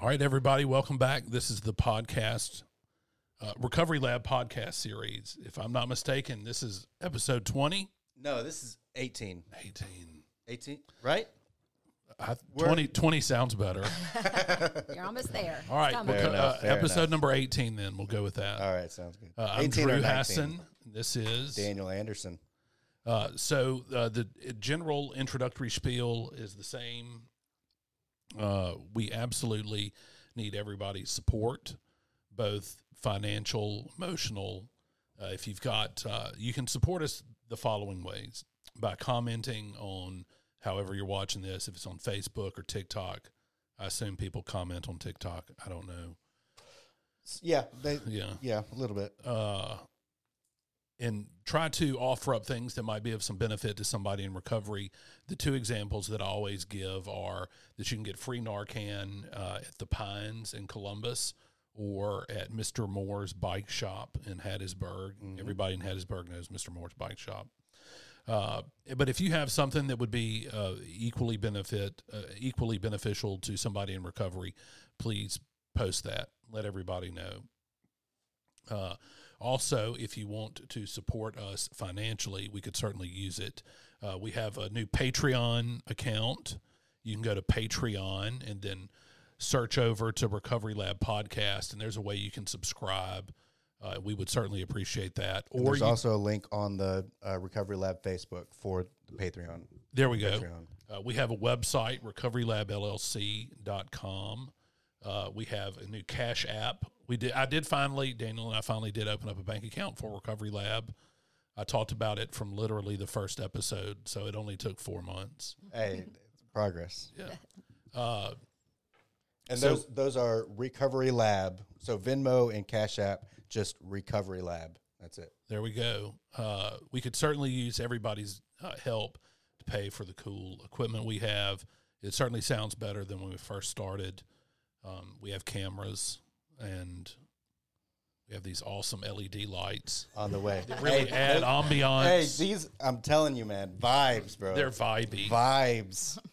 All right, everybody, welcome back. This is the podcast, uh, Recovery Lab podcast series. If I'm not mistaken, this is episode 20, No, this is 18. 18. 18, right? I, 20, 20 sounds better. You're almost there. All right, It's we'll co- enough, uh, episode enough. number 18, then we'll go with that. All right, sounds good. Uh, I'm 18 Drew 19. Hassan. This is. Daniel Anderson. Uh, so uh, the general introductory spiel is the same. Uh, we absolutely need everybody's support, both financial, emotional. Uh, if you've got, uh, you can support us the following ways by commenting on however you're watching this. If it's on Facebook or TikTok, I assume people comment on TikTok. I don't know. Yeah, they, Yeah. yeah, a little bit. And try to offer up things that might be of some benefit to somebody in recovery. The two examples that I always give are that you can get free Narcan uh, at the Pines in Columbus or at Mr. Moore's bike shop in Hattiesburg. Everybody in Hattiesburg knows Mr. Moore's bike shop. Uh, but if you have something that would be uh, equally benefit, uh, equally beneficial to somebody in recovery, please post that. Let everybody know. Also, if you want to support us financially, we could certainly use it. Uh, we have a new Patreon account. You can go to Patreon and then search over to Recovery Lab Podcast, and there's a way you can subscribe. Uh, we would certainly appreciate that. Or There's you, also a link on the uh, Recovery Lab Facebook for the Patreon. there we go. Patreon. Uh, we have a website, recoverylabllc.com. Uh, we have a new cash app. We did. I did finally, Daniel and I finally did open up a bank account for Recovery Lab. I talked about it from literally the first episode, so it only took four months. Hey, progress. Yeah. And So- those those are Recovery Lab. So Venmo and Cash App, just Recovery Lab. That's it. There we go. Uh, we could certainly use everybody's uh, help to pay for the cool equipment we have. It certainly sounds better than when we first started. Um, we have cameras and we have these awesome LED lights. On the way. Really hey, add hey, these I'm telling you, man, vibes, bro. They're vibey. vibes.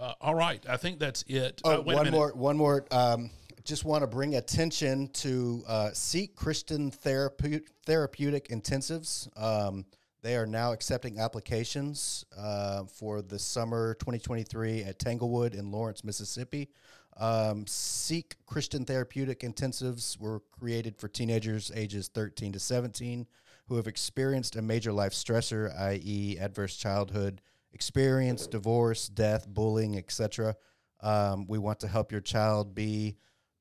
Uh, all right, I think that's it. Oh, Uh, one more, one more. Um, just want to bring attention to uh, Seek Christian Therapeut- Therapeutic Intensives. Um, they are now accepting applications uh, for the summer 2023 at Tanglewood in Lawrence, Mississippi. Um, Seek Christian Therapeutic Intensives were created for teenagers ages 13 to 17 who have experienced a major life stressor, i.e., adverse childhood experience, divorce, death, bullying, etc. Um, we want to help your child be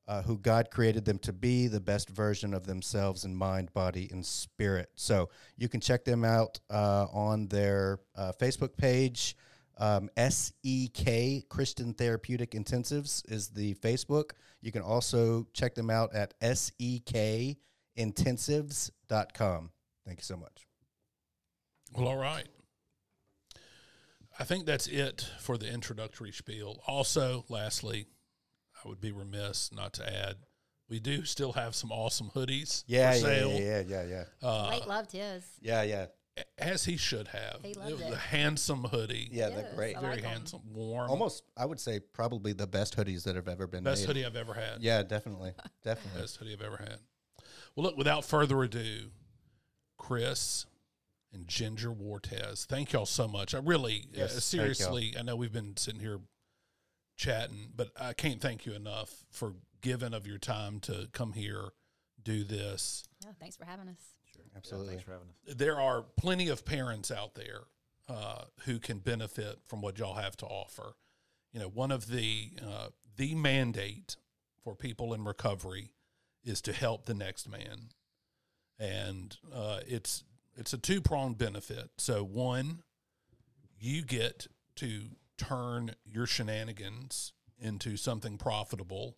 uh, who God created them to be, the best version of themselves in mind, body, and spirit. So you can check them out uh, on their uh, Facebook page. Um, SEK Christian Therapeutic Intensives is the Facebook. You can also check them out at sekintensives.com. Thank you so much. Well, all right. I think that's it for the introductory spiel. Also, lastly, I would be remiss not to add we do still have some awesome hoodies Yeah, for yeah, sale, yeah, yeah, yeah, yeah. Blake loved his. Yeah, yeah. As he should have. He loved was it. a handsome hoodie. Yeah, Yes, they're great. I very like 'em. handsome, warm. Almost, I would say, probably the best hoodies that have ever been best made. hoodie I've ever had. Yeah, definitely, definitely. best hoodie I've ever had. Well, look, without further ado, Chris and Ginger Wartes, thank y'all so much. I really, Yes, uh, thank seriously, I know we've been sitting here chatting, but I can't thank you enough for giving of your time to come here, do this. Oh, thanks for having us. Absolutely. Thanks for having us. There are plenty of parents out there uh, who can benefit from what y'all have to offer. You know, one of the uh, the mandate for people in recovery is to help the next man, and uh, it's it's a two pronged benefit. So one, you get to turn your shenanigans into something profitable,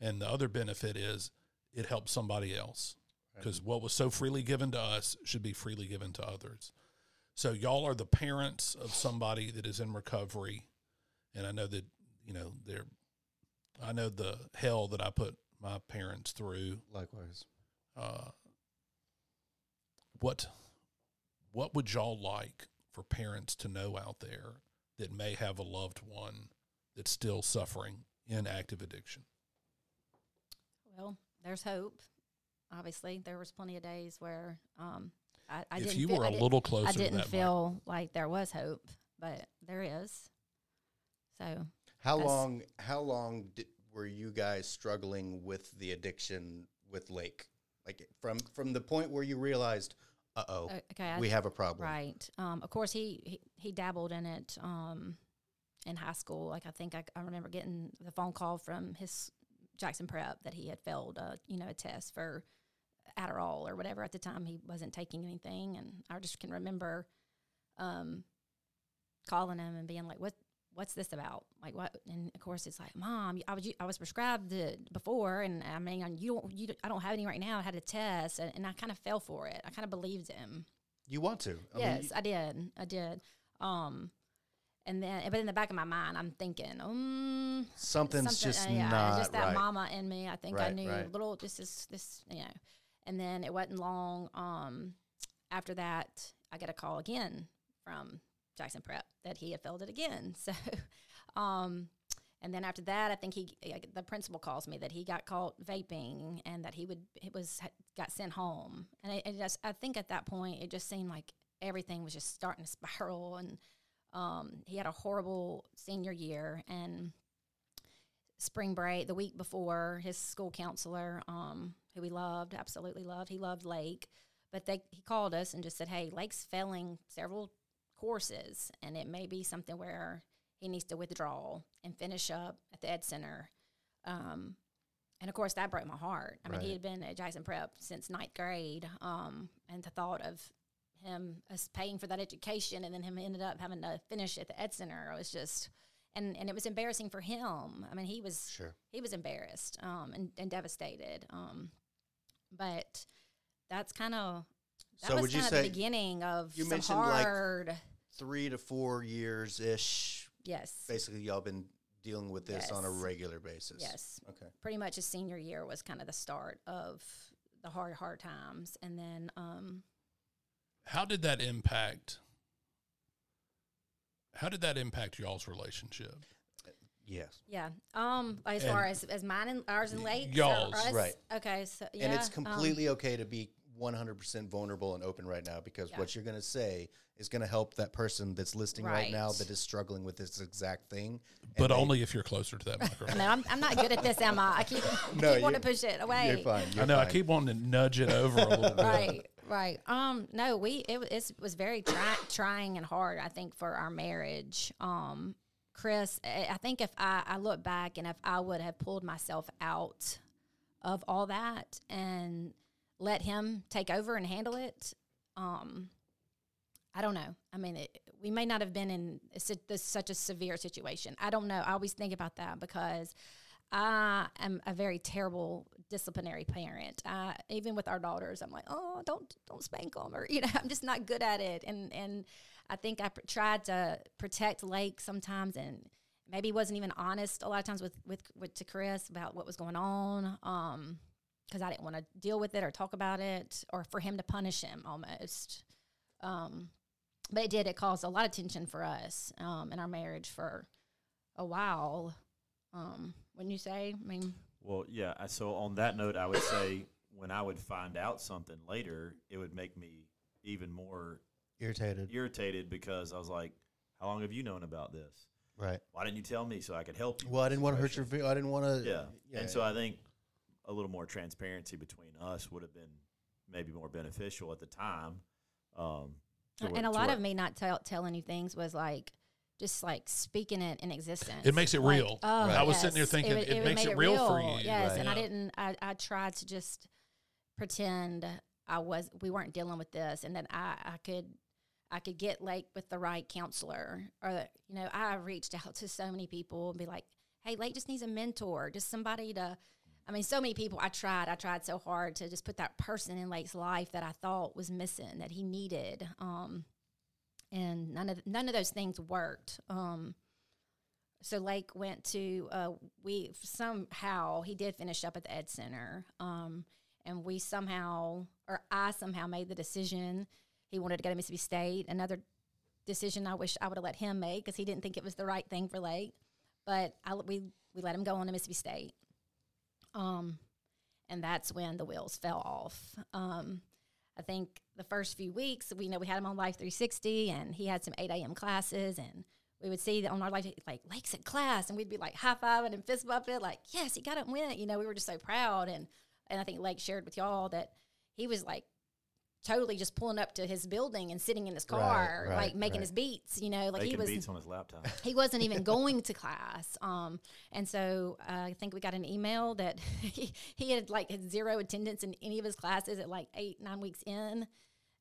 and the other benefit is it helps somebody else because what was so freely given to us should be freely given to others. So y'all are the parents of somebody that is in recovery, and I know that you know they're. I know the hell that I put my parents through. Likewise. Uh, What, what would y'all like for parents to know out there that may have a loved one that's still suffering in active addiction? Well, there's hope. Obviously, there was plenty of days where um, I, I if didn't. you feel, were I a did- little closer I didn't that, feel like there was hope, but there is. So How long? How long did, were you guys struggling with the addiction with Lake? Like from from the point where you realized, uh oh, okay, I, we have a problem. Right. Um, of course, he, he he dabbled in it um, in high school. Like I think I, I remember getting the phone call from his Jackson Prep that he had failed, uh, you know, a test for Adderall or whatever. At the time, he wasn't taking anything, and I just can remember um, calling him and being like, "What? What's this about? Like what?" And of course, it's like, "Mom, I was I was prescribed it before, and I mean, you don't, you don't- I don't have any right now. I had a test, and, and I kind of fell for it. I kind of believed him." You want to? I yes, mean, I did. I did. Um, and then, but in the back of my mind, I'm thinking, um, something's something- just uh, yeah, not just that right. mama in me. I think I knew right. little. This is this, you know. And then it wasn't long. Um, after that, I got a call again from Jackson Prep that he had failed it again. So, um, and then after that, I think he the principal calls me that he got caught vaping and that he would it was got sent home. And it, it just I think at that point it just seemed like everything was just starting to spiral and um, he had a horrible senior year and spring break the week before his school counselor um, who he loved absolutely loved. He loved lake but they he called us and just said hey lake's failing several courses and it may be something where he needs to withdraw and finish up at the ed center. Um, and of course that broke my heart. I mean he had been at jackson prep since ninth grade um, and the thought of him us paying for that education and then him ended up having to finish at the ed center was just and and it was embarrassing for him. I mean he was Sure. he was embarrassed um, and, and devastated um, but that's kind of that So was would you kind of say the beginning of you some mentioned, like, hard Three to four years ish. yes Basically, y'all been dealing with this on a regular basis. yes Okay. pretty much his senior year was kind of the start of the hard hard times and then um, How did that impact? How did that impact y'all's relationship? Yes. yeah um as And- far as as mine and ours and late Y'all's. Right. okay so yeah and it's um, completely okay to be 100% vulnerable and open right now because Yeah. what you're going to say is going to help that person that's listening right. now that is struggling with this exact thing. But they- only if you're closer to that microphone. no, I'm, I'm not good at this, Emma. I keep, No, keep wanting to push it away. You're fine. You're I know. I keep wanting to nudge it over a little bit. right right um no we it, wa- it's- was very try, trying and hard i think for our marriage um chris i I think if I, I look back and if i would have pulled myself out of all that and let him take over and handle it um i don't know i mean it, we may not have been in such a severe situation i don't know i always think about that because I am a very terrible disciplinary parent. Uh, even with our daughters, I'm like, oh, don't don't spank them, or you know, I'm just not good at it. And and I think I pr- tried to protect Lake sometimes, and maybe wasn't even honest a lot of times with with, with to Chris about what was going on. Um, because I didn't want to deal with it or talk about it, or for him to punish him almost. Um, but it did. It caused a lot of tension for us um, in our marriage for a while. Um, when you say, I mean, Well, yeah. So on that note, I would say when I would find out something later, it would make me even more Irritated. irritated because I was like, "How long have you known about this? Right. Why didn't you tell me so I could help you?" Well, I didn't want to hurt your. situation?" vi- I didn't want to. Yeah. And so I think a little more transparency between us would have been maybe more beneficial at the time. Um, to where- and a lot of me not tell, telling you things was like just like speaking it in existence. It makes it Like, real. oh, I was sitting there yes. thinking, would- it would makes made it real for you. Yes, Right. and I didn't. I, I tried to just pretend I was. We weren't dealing with this, and that I I could. I could get Lake with the right counselor, or you know, I reached out to so many people and be like, "Hey, Lake just needs a mentor, just somebody to." I mean, so many people. I tried. I tried so hard to just put that person in Lake's life that I thought was missing, that he needed. Um, and none of none of those things worked. Um, so Lake went to uh, we somehow he did finish up at the Ed Center, um, and we somehow or I somehow made the decision he wanted to go to Mississippi State. Another decision I wish I would have let him make because he didn't think it was the right thing for Lake. But I, we we let him go on to Mississippi State. Um, and that's when the wheels fell off. Um, I think the first few weeks, we know we had him on Life 360, and he had some 8 a.m. classes, and we would see that on our life like Lakes at class, and we'd be like high fiving and fist bumping, like yes, he got it, win. You know, we were just so proud, and and I think Lake shared with y'all that he was like totally just pulling up to his building and sitting in his car, right, like making right. his beats. You know, like Making he was beats on his laptop. he wasn't even going to class. Um, and so uh, I think we got an email that he, he had like had zero attendance in any of his classes at like eight, nine weeks in.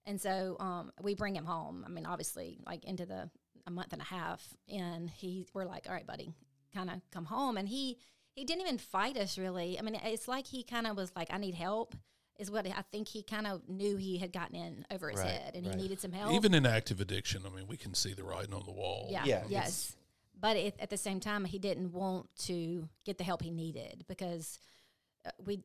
And so um, we bring him home. I mean, obviously, like into the a month and a half, and he we're like, all right, buddy, kind of come home. And he he didn't even fight us really. I mean, it's like he kind of was like, I need help. Is what I think he kind of knew he had gotten in over his Right, head, and right. he needed some help. Even in active addiction, I mean, we can see the writing on the wall. Yeah. Yeah, Yes. But it, at the same time, he didn't want to get the help he needed because uh, we,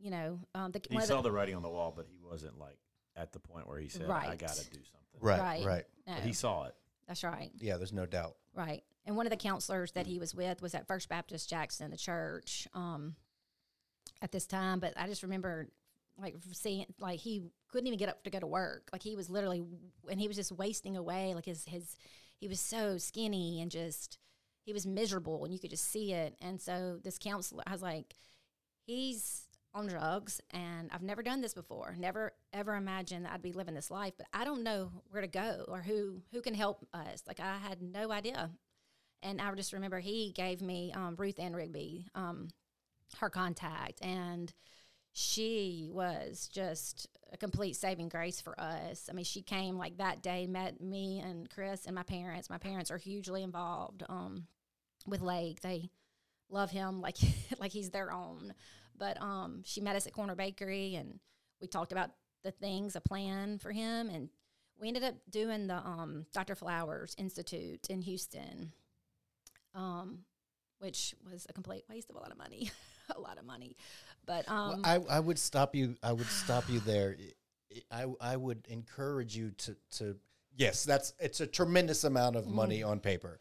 you know, um, the, He saw the, the writing on the wall, but he wasn't like at the point where he said, "I got to do something." Right, Right. right. no, But he saw it. that's right, Yeah, there's no doubt. right. And one of the counselors that he was with was at First Baptist Jackson, the church, um, at this time. But I just remember like seeing like he couldn't even get up to go to work. Like he was literally, and he was just wasting away. Like his his he was so skinny and just he was miserable, and you could just see it. And so this counselor, I was like, he's on drugs, and I've never done this before. Never ever imagined that I'd be living this life, but I don't know where to go or who who can help us. Like I had no idea. And I just remember he gave me um, Ruth Ann Rigby, um, her contact, and she was just a complete saving grace for us. I mean, she came like that day, met me and Chris and my parents. My parents are hugely involved um, with Lake. They love him like like he's their own. But um, she met us at Corner Bakery, and we talked about the things, a plan for him, and we ended up doing the um, Dr. Flowers Institute in Houston, um, which was a complete waste of a lot of money, a lot of money. But um, Well, I, I would stop you. I would stop you there. I, I would encourage you to to yes, that's it's a tremendous amount of money Mm-hmm. on paper,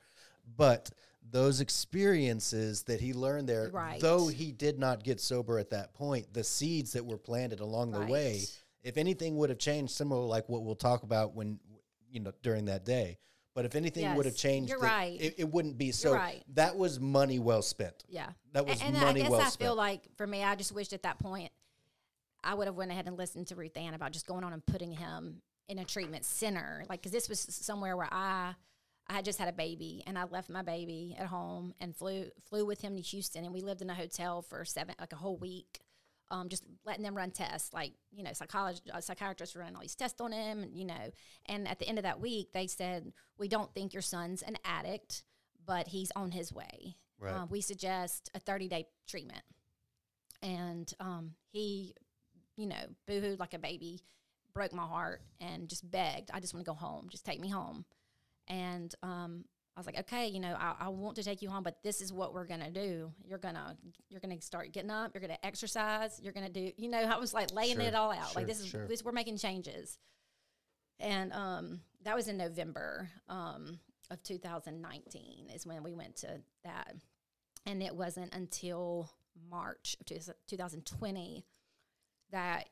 but those experiences that he learned there, Right. though he did not get sober at that point, the seeds that were planted along the way, if anything would have changed, similar like what we'll talk about when you know during that day. But if anything would have changed, you're the- right. It, it wouldn't be so. right. That was money well spent. Yeah, That was and, and money I guess well I spent. feel like for me, I just wished at that point I would have went ahead and listened to Ruth Ann about just going on and putting him in a treatment center, like because this was somewhere where I I had just had a baby and I left my baby at home and flew flew with him to Houston and we lived in a hotel for seven like a whole week. Um, just letting them run tests, like you know, psychologist, uh, psychiatrists running all these tests on him, and, you know. And at the end of that week, they said, "We don't think your son's an addict, but he's on his way. Right. Uh, we suggest a 30 day treatment. And um, he, you know, boohooed like a baby, broke my heart, and just begged, I just want to go home. Just take me home. And um, I was like, okay, you know, I, I want to take you home, but this is what we're gonna do. You're gonna you're gonna start getting up. You're gonna exercise. You're gonna do. You know, I was like laying Sure, it all out. sure, like this is sure. this we're making changes. And um, that was in November um, of 2019 is when we went to that, and it wasn't until March of 2020 that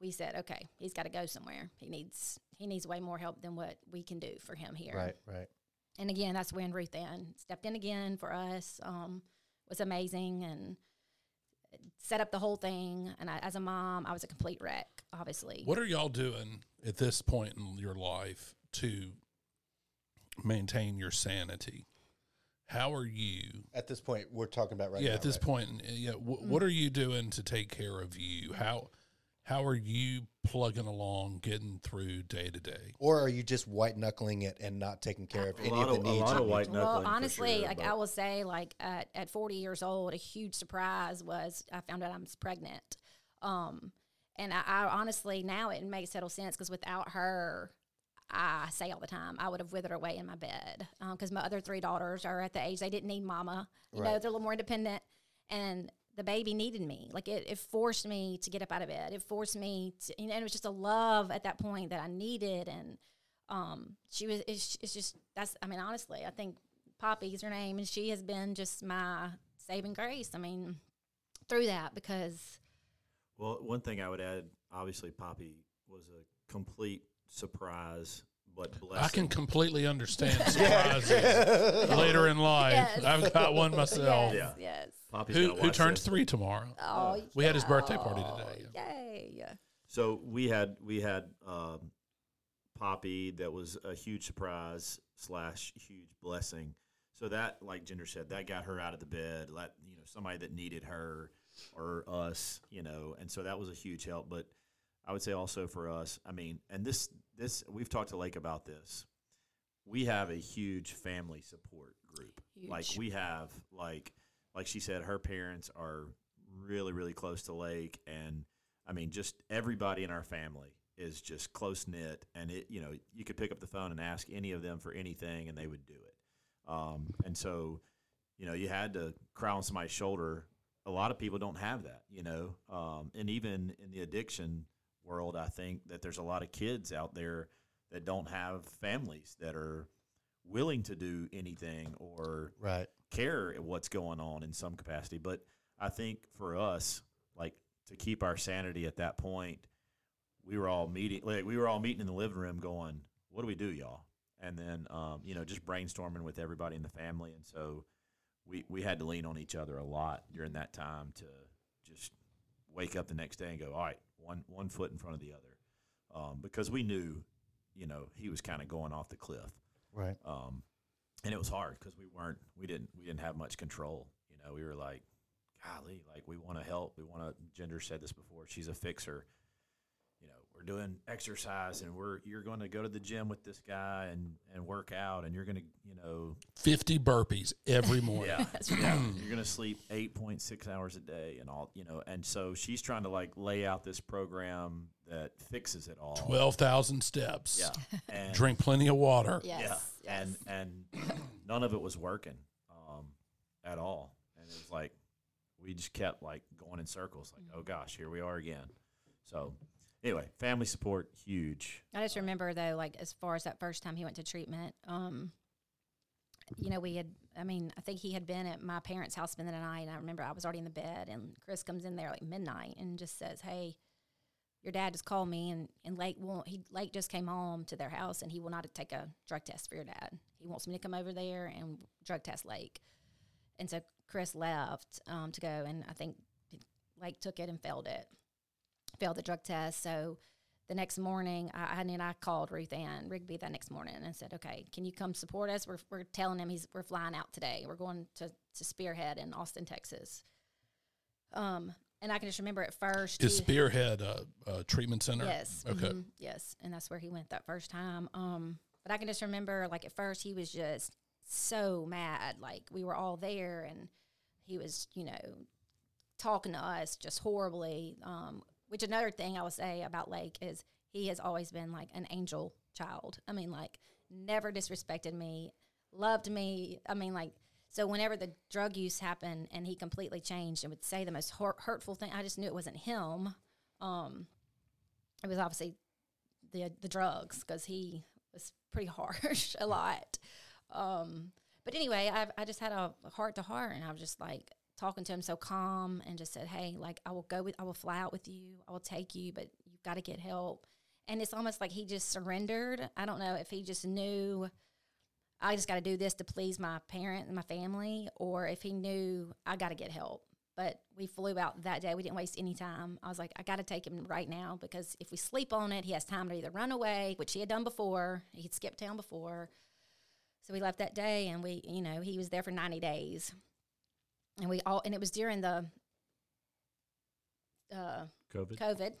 we said, okay, he's got to go somewhere. He needs he needs way more help than what we can do for him here. Right, right. And again, that's when Ruth Ann stepped in again for us. Um, was amazing and set up the whole thing. And I, as a mom, I was a complete wreck. Obviously, What are y'all doing at this point in your life to maintain your sanity? How are you? At this point, we're talking about right yeah, now. at this right? point, yeah. wh- Mm. What are you doing to take care of you? How how are you plugging along, getting through day to day? Or are you just white knuckling it and not taking care of A any lot of the of- a needs? lot of white knuckling Well, honestly, sure, like but- I will say, like at, at 40 years old, a huge surprise was I found out I was pregnant. Um, and I, I honestly now it makes total sense because without her, I say all the time I would have withered away in my bed because my other three daughters are at the age they didn't need mama. You know, they're a little more independent, and the baby needed me. Like it, it forced me to get up out of bed. It forced me to, you know, and it was just a love at that point that I needed. And um, she was, it's, it's just, that's, I mean, honestly, I think Poppy's her name, and she has been just my saving grace. I mean, through that because Well, one thing I would add, obviously, Poppy was a complete surprise, but blessing. I can completely understand surprises later in life. Yes. I've got one myself. yes, Yeah. yes. Poppy's Who gonna who turns this. three tomorrow? Oh, We had his birthday party today. Yay! Yeah. So we had we had um, Poppy that was a huge surprise slash huge blessing. So that, like Ginger said, that got her out of the bed. Let you know somebody that needed her or us, you know, and so that was a huge help. But I would say also for us, I mean, and this this we've talked to Lake about this. We have a huge family support group. Like we have like like she said, her parents are really really close to Lake, and I mean, just everybody in our family is just close knit, and it you know you could pick up the phone and ask any of them for anything, and they would do it. Um, and so, you know, you had to cry on somebody's shoulder. A lot of people don't have that, you know, um, and even in the addiction world, I think that there's a lot of kids out there that don't have families that are willing to do anything or Right. Care what's going on in some capacity. But I think for us, like to keep our sanity at that point, we were all meeting, like we were all meeting in the living room, going, "What do we do, y'all?" And then, um, you know, just brainstorming with everybody in the family, and so we we had to lean on each other a lot during that time to just wake up the next day and go, "All right, one one foot in front of the other," um, because we knew, you know, he was kind of going off the cliff Right. um, and it was hard because we weren't we didn't we didn't have much control. You know, we were like, golly, like we want to help. We want to. Ginger said this before. She's a fixer. You know, we're doing exercise, and we're you're going to go to the gym with this guy and and work out, and you're going to you know Fifty burpees every morning. yeah, yeah. You're gonna sleep eight point six hours a day and all, you know. And so she's trying to like lay out this program that fixes it all. Twelve thousand steps. yeah, and Drink plenty of water. Yes. yeah, yes. and and none of it was working um, at all. And it was like we just kept like going in circles. Like, Mm-hmm. oh gosh, here we are again. So anyway, family support huge. I just remember though, like as far as that first time he went to treatment, um, you know, we had. I mean, I think he had been at my parents' house spending the night, and I remember I was already in the bed, and Chris comes in there like midnight and just says, "Hey, your dad just called me, and and Lake won't. He Lake just came home to their house, and he will not take a drug test for your dad. He wants me to come over there and drug test Lake." And so Chris left um, to go, and I think Lake took it and failed it, failed the drug test. So the next morning, I, I and I called Ruth Ann Rigby that next morning and said, "Okay, can you come support us? We're, we're telling him he's we're flying out today. We're going to to Spearhead in Austin, Texas." Um, and I can just remember at first, Is Spearhead a, a treatment center? Yes. Okay. mhm, yes. And that's where he went that first time. Um, but I can just remember, like, at first he was just so mad. Like, we were all there and he was, you know, talking to us just horribly. Um, which another thing I would say about Lake is he has always been like an angel child. I mean, like, never disrespected me, loved me. I mean, like, so whenever the drug use happened and he completely changed and would say the most hurt, hurtful thing, I just knew it wasn't him. Um, it was obviously the the drugs because he was pretty harsh a lot. Um, but anyway, I I just had a heart to heart, and I was just like talking to him so calm, and just said, "Hey, like I will go with, I will fly out with you, I will take you, but you've got to get help." And it's almost like he just surrendered. I don't know if he just knew I just got to do this to please my parent and my family, or if he knew I got to get help. But we flew out that day. We didn't waste any time. I was like, I got to take him right now because if we sleep on it, he has time to either run away, which he had done before. He'd skipped town before. So we left that day, and we, you know, he was there for ninety days, and we all, and it was during the uh, COVID. COVID.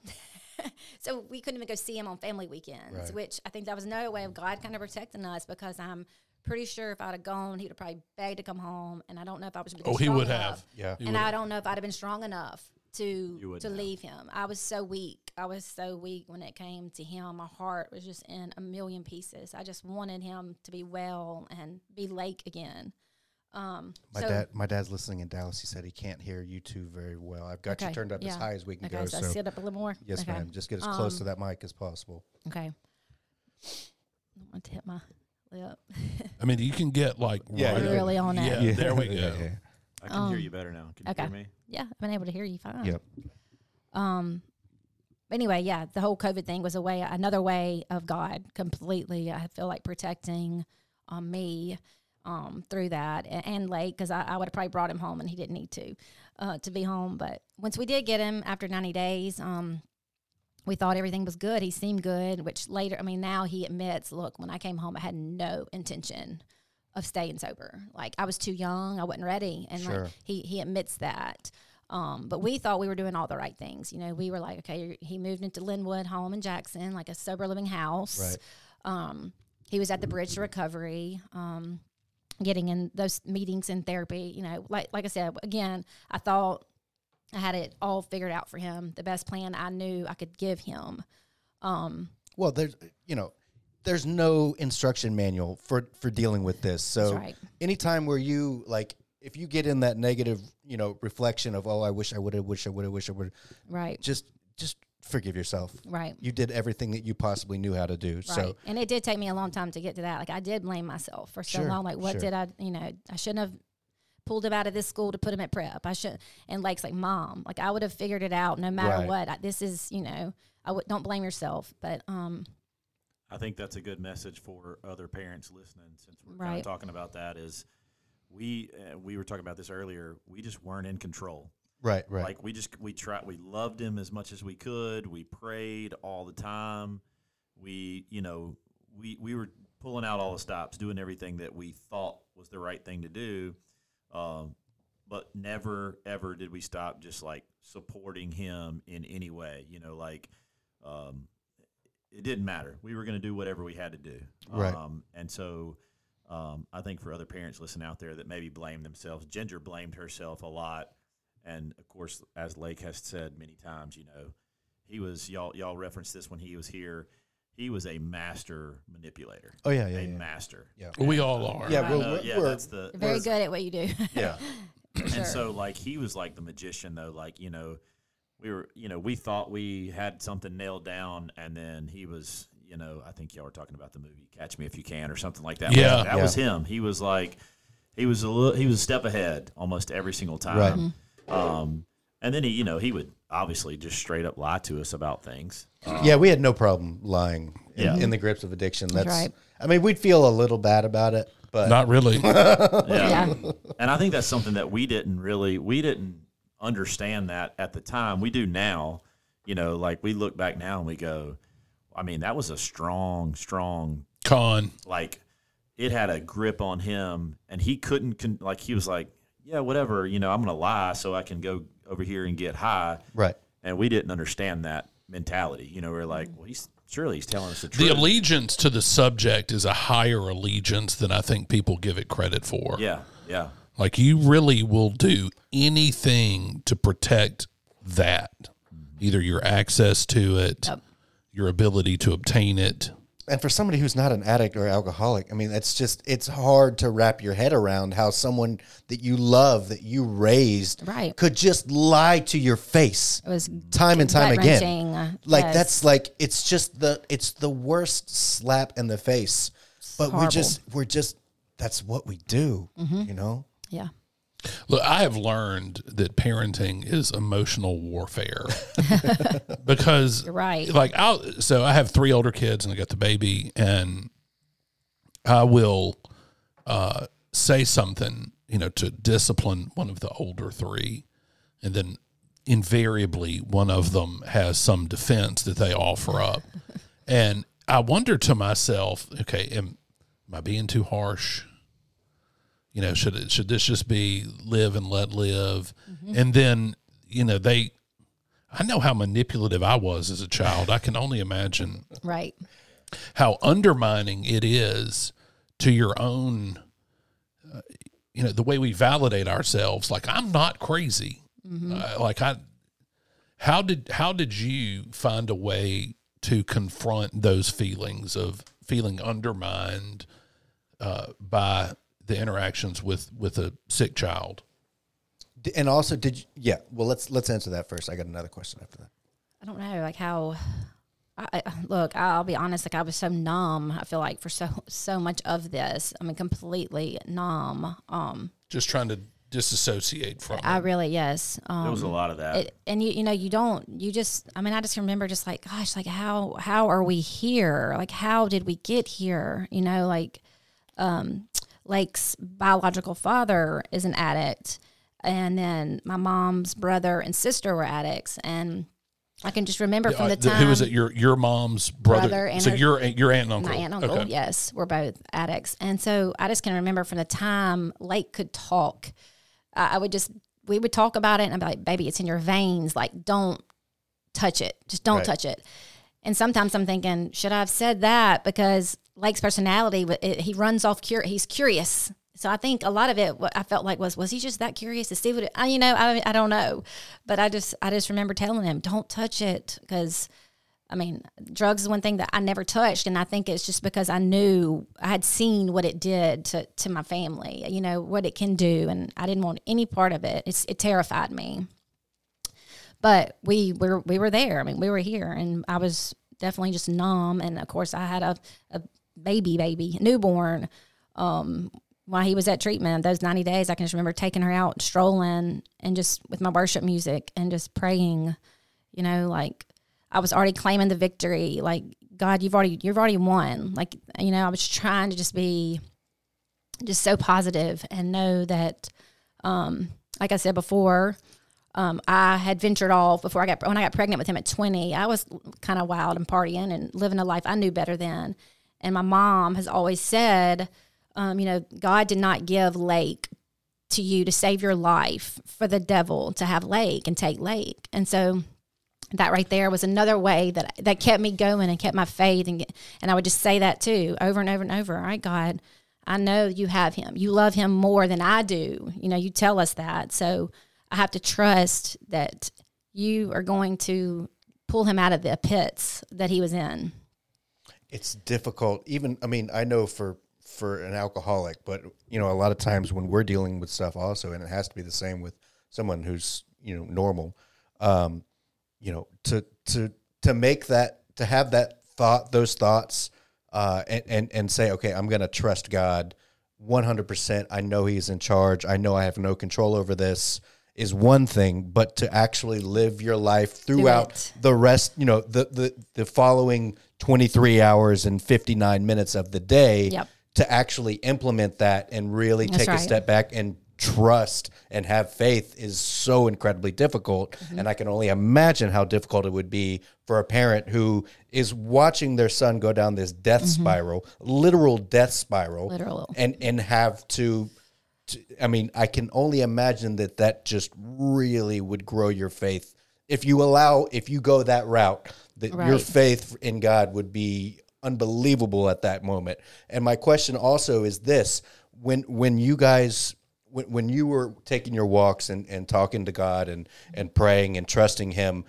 so we couldn't even go see him on family weekends, Right. which I think that was another way of God kind of protecting us because I'm pretty sure if I'd have gone, he would have probably begged to come home. And I don't know if I was Oh, he would enough. have. Yeah. He And I don't know if I'd have been strong enough to to have. leave him. I was so weak. I was so weak when it came to him. My heart was just in a million pieces. I just wanted him to be well and be Lake again. Um, My so, dad, my dad's listening in Dallas. He said he can't hear you two very well. I've got you turned up as high as we can Okay, go. so, So, sit up a little more. yes, okay. ma'am. Just get as close to Um, that mic as possible. Okay. I don't want to hit my lip. I mean, you can get like Yeah, right yeah. Really on that? Yeah, it. there we go. Yeah, yeah. I can hear Um, you better now. Can you okay. hear me? Yeah, I've been able to hear you fine. Yep. Um. Anyway, yeah, the whole COVID thing was a way, another way of God completely. I feel like protecting um, me um, through that and, and Lake because I, I would have probably brought him home and he didn't need to uh, to be home. But once we did get him after ninety days, um, we thought everything was good. He seemed good, which later, I mean, now he admits, look, when I came home, I had no intention of staying sober. Like I was too young, I wasn't ready, and Sure. like he he admits that. Um, but we thought we were doing all the right things. You know, we were like, okay, he moved into Linwood home in Jackson, like a sober living house. Right. Um, he was at the Bridge to Recovery, um, getting in those meetings and therapy. You know, like like I said, again, I thought I had it all figured out for him, the best plan I knew I could give him. Um, Well, there's you know, there's no instruction manual for for dealing with this. So That's right. anytime where you like if you get in that negative, you know, reflection of oh, I wish I would have, wish I would have, wish I would, right, just just forgive yourself. right. You did everything that you possibly knew how to do. Right. So and it did take me a long time to get to that. Like I did blame myself for so Sure, long. Like what sure. did I, you know, I shouldn't have pulled him out of this school to put him at prep. I should. And Lake's like, mom, like I would have figured it out no matter Right. what. I, this is, you know, I would don't blame yourself. But um, I think that's a good message for other parents listening. Since we're kind of talking about that, is we uh, we were talking about this earlier. We just weren't in control. Right, right. Like we just we tried. We loved him as much as we could. We prayed all the time. We you know we we were pulling out all the stops, doing everything that we thought was the right thing to do. Um, but never ever did we stop just like supporting him in any way. You know, like um, it didn't matter. We were going to do whatever we had to do. Right. Um, and so um, I think for other parents listening out there that maybe blame themselves, Ginger blamed herself a lot. And of course, as Lake has said many times, you know, he was y'all y'all referenced this when he was here. He was a master manipulator. oh yeah, yeah, a yeah. master. Yeah. We all are. Yeah, Right. well, Uh, we're- yeah, we're- that's the very good at what you do. yeah. Sure. and so like he was like the magician though like you know we were you know we thought we had something nailed down and then he was you know i think y'all were talking about the movie catch me if you can or something like that Yeah. that was him he was like he was a little he was a step ahead almost every single time um and then he you know he would obviously just straight up lie to us about things yeah, we had no problem lying in, Yeah. in the grips of addiction. That's, right. I mean, we'd feel a little bad about it, but Not really. yeah. yeah. and I think that's something that we didn't really we didn't understand that at the time. We do now. You know, like we look back now and we go, I mean, that was a strong, strong Con. like it had a grip on him and he couldn't con- like he was like, yeah, whatever, you know, I'm going to lie so I can go over here and get high. right. And we didn't understand that mentality. You know, we are like, well, he's surely he's telling us the The allegiance to the subject is a higher allegiance than I think people give it credit for. yeah, yeah. Like you really will do anything to protect that, mm-hmm. either your access to it, Yep. your ability to obtain it. And for somebody who's not an addict or alcoholic, I mean, it's just it's hard to wrap your head around how someone that you love, that you raised, Right. could just lie to your face It was time and time again. Like yes. that's like it's just the it's the worst slap in the face. But we horrible. Mm-hmm. just we're just that's what we do, you know. yeah. Look, I have learned that parenting is emotional warfare because You're right. like I'll so I have three older kids and I got the baby and I will uh, say something, you know, to discipline one of the older three, and then invariably one of them has some defense that they offer up, and I wonder to myself, okay, am, am I being too harsh? You know, should it should this just be live and let live? And then you know they, I know how manipulative I was as a child. I can only imagine Right. how undermining it is to your own uh, you know the way we validate ourselves like i'm not crazy uh, like i how did how did you find a way to confront those feelings of feeling undermined uh, by the interactions with with a sick child And also, did you, yeah? Well, let's let's answer that first. I got another question after that. I don't know, like how. I, I- look, I'll be honest. Like I was so numb. I feel like for so so much of this, I mean, completely numb. Um, just trying to disassociate from. I it. really yes. Um, There was a lot of that. it, and you you know you don't you just I mean I just remember just like gosh like how how are we here like how did we get here you know like um Lake's biological father is an addict and then my mom's brother and sister were addicts and I can just remember from Uh, the time who was it? Your your mom's brother. Brother and so her- your your aunt and uncle. my aunt and uncle, Okay. yes, were both addicts, and so I just can remember from the time Lake could talk, I, I would just we would talk about it, and I'd be like, "Baby, it's in your veins. Like, don't touch it. Just don't Right. touch it." And sometimes I'm thinking, should I have said that because Lake's personality, it, he runs off. Cur- he's curious. So I think a lot of it, what I felt like was, was he just that curious to see what it, I, you know, I, I don't know, but I just, I just remember telling him, don't touch it because I mean, drugs is one thing that I never touched, and I think it's just because I knew I had seen what it did to to my family. You know what it can do, and I didn't want any part of it. It's, it terrified me. But we were we were there. I mean, we were here, and I was definitely just numb. And of course, I had a, a baby, baby, newborn. Um, while he was at treatment, those ninety days, I can just remember taking her out, strolling, and just with my worship music and just praying. You know, like I was already claiming the victory. Like God, you've already you've already won. Like you know, I was trying to just be just so positive and know that, um, like I said before, um, I had ventured off before I got when I got pregnant with him at twenty. I was kind of wild and partying and living a life I knew better then. And my mom has always said, um, you know, God did not give Lake to you to save your life for the devil to have Lake and take Lake. And so that right there was another way that that kept me going and kept my faith and and I would just say that too over and over and over. All right, God, I know you have him. You love him more than I do. You know, you tell us that. So I have to trust that you are going to pull him out of the pits that he was in. It's difficult. Even i mean i know for for an alcoholic but you know a lot of times when we're dealing with stuff also and it has to be the same with someone who's you know normal um you know to to to make that to have that thought those thoughts uh and and, and say okay i'm gonna trust god 100% i know he's in charge. I know i have no control over this is one thing but to actually live your life throughout the rest you know the the the following 23 hours and 59 minutes of the day Yep. to actually implement that and really That's take a step back and trust and have faith is so incredibly difficult Mm-hmm. and i can only imagine how difficult it would be for a parent who is watching their son go down this death Mm-hmm. spiral literal death spiral Literal. and and have to, to i mean i can only imagine that that just really would grow your faith. If you allow if you go that route that your faith in god would be unbelievable at that moment. And my question also is this. When when you guys when, when you were taking your walks and, and talking to god and and praying and trusting him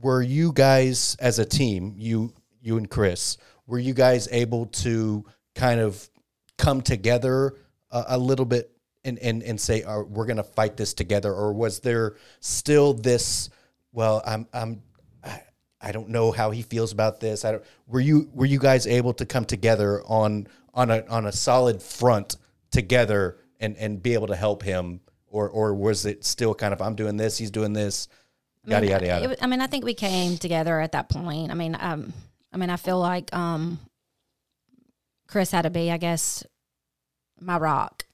were you guys as a team you you and chris were you guys able to kind of come together a, a little bit and and, and say "Are- we're going to fight this together or was there still this well i'm i'm I, I don't know how he feels about this. I don't were you were you guys able to come together on on a on a solid front together and and be able to help him? Or or was it still kind of i'm doing this he's doing this yada mean, yada it yada? wa- I mean, I think we came together at that point. I mean, um, I mean, I feel like um, Chris had to be, I guess, my rock.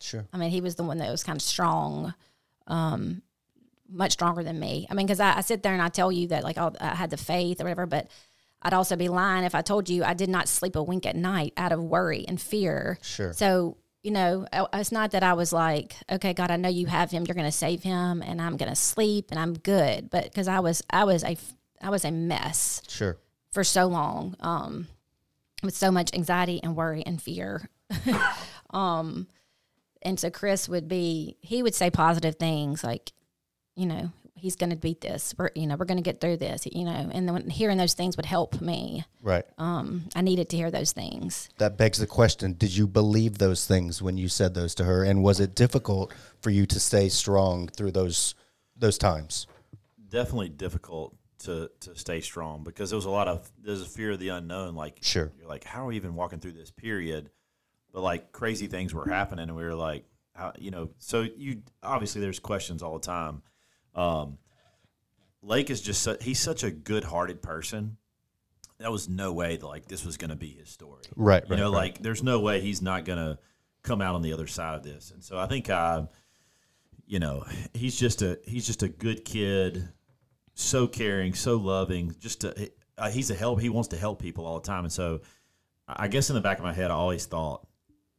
sure I mean, he was the one that was kind of strong, um, much stronger than me. I mean, because I, I sit there and I tell you that like oh, I had the faith or whatever, but I'd also be lying if I told you I did not sleep a wink at night out of worry and fear. Sure. So you know, it's not that I was like, okay, God, I know you have him. You're going to save him, and I'm going to sleep, and I'm good. But because I was, I was a, I was a mess Sure. for so long, um, with so much anxiety and worry and fear. um, and so Chris would be, he would say positive things like, you know, he's going to beat this. We're, you know, we're going to get through this. You know, and then hearing those things would help me. Right. Um, I needed to hear those things. That begs the question Did you believe those things when you said those to her? And was it difficult for you to stay strong through those those times? Definitely difficult to to stay strong because there was a lot of there's a fear of the unknown. Like Sure. you're like, how are we even walking through this period? But like crazy things were happening, and we were like, how, you know, so you obviously there's questions all the time. Um, Lake is just su- he's such a good-hearted person. That was no way that like this was going to be his story. Right, You right, know, right. like there's no way he's not going to come out on the other side of this. And so I think uh, you know, he's just a he's just a good kid, so caring, so loving. Just a, uh, he's a help. He wants to help people all the time. And so I I guess in the back of my head, I always thought,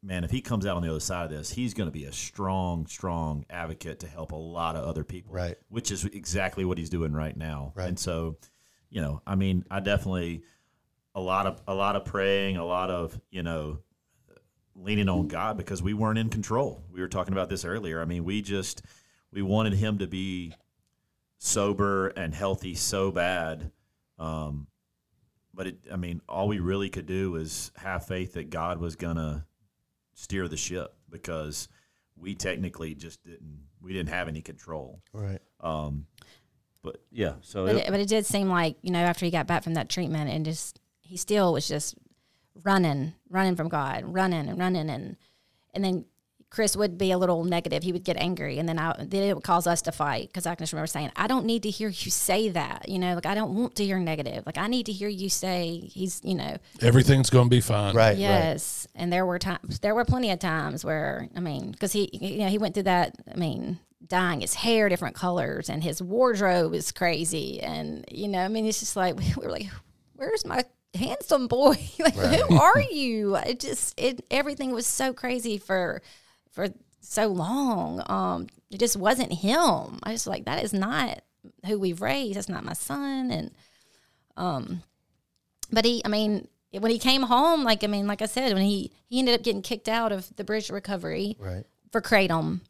man, if he comes out on the other side of this, he's going to be a strong, strong advocate to help a lot of other people. Right. Which is exactly what he's doing right now. Right. And so, you know, I mean, I definitely a lot of a lot of praying, a lot of you know leaning on God because we weren't in control. We were talking about this earlier. I mean, we just we wanted him to be sober and healthy so bad. Um, but it, I mean, all we really could do was have faith that God was gonna steer the ship because we technically just didn't we didn't have any control. Right. Um, but yeah, so But it- it, but it did seem like you know after he got back from that treatment and just he still was just running, running from God, running and running and and then Chris would be a little negative. He would get angry, and then I then it would cause us to fight because I can just remember saying, "I don't need to hear you say that." You know, like I don't want to hear negative. Like I need to hear you say he's, you know, Everything's going to be fine. Right. Right. yes. And there were times, there were plenty of times where I mean, because he, you know, he went through that. I mean, dyeing his hair different colors, and his wardrobe is crazy, and you know, I mean, it's just like we were like, "Where's my handsome boy? like, who are you?" It just, it everything was so crazy for for so long. Um, it just wasn't him. I just like that is not who we've raised. That's not my son, and um, but he, I mean, when he came home, like I mean, like I said, when he he ended up getting kicked out of the bridge recovery Right. for kratom.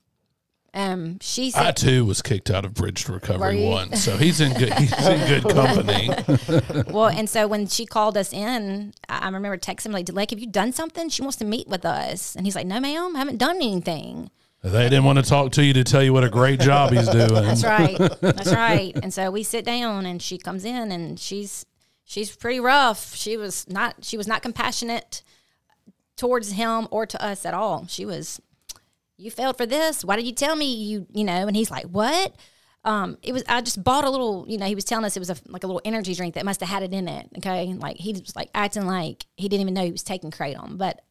Um, she I too was kicked out of Bridge to Recovery once, so he's in good he's in good company. well, and so when she called us in, I I remember texting him like, "Lake, have you done something? She wants to meet with us." And he's like, "No, ma'am, I haven't done anything." They didn't want to talk to you to tell you what a great job he's doing. That's right. That's right. And so we sit down and she comes in and she's she's pretty rough. She was not she was not compassionate towards him or to us at all. She was you failed for this. Why did you tell me you you know? And he's like, "What?" Um, it was I just bought a little, you know, he was telling us it was a, like a little energy drink that must have had it in it. Okay, like he was like acting like he didn't even know he was taking kratom, but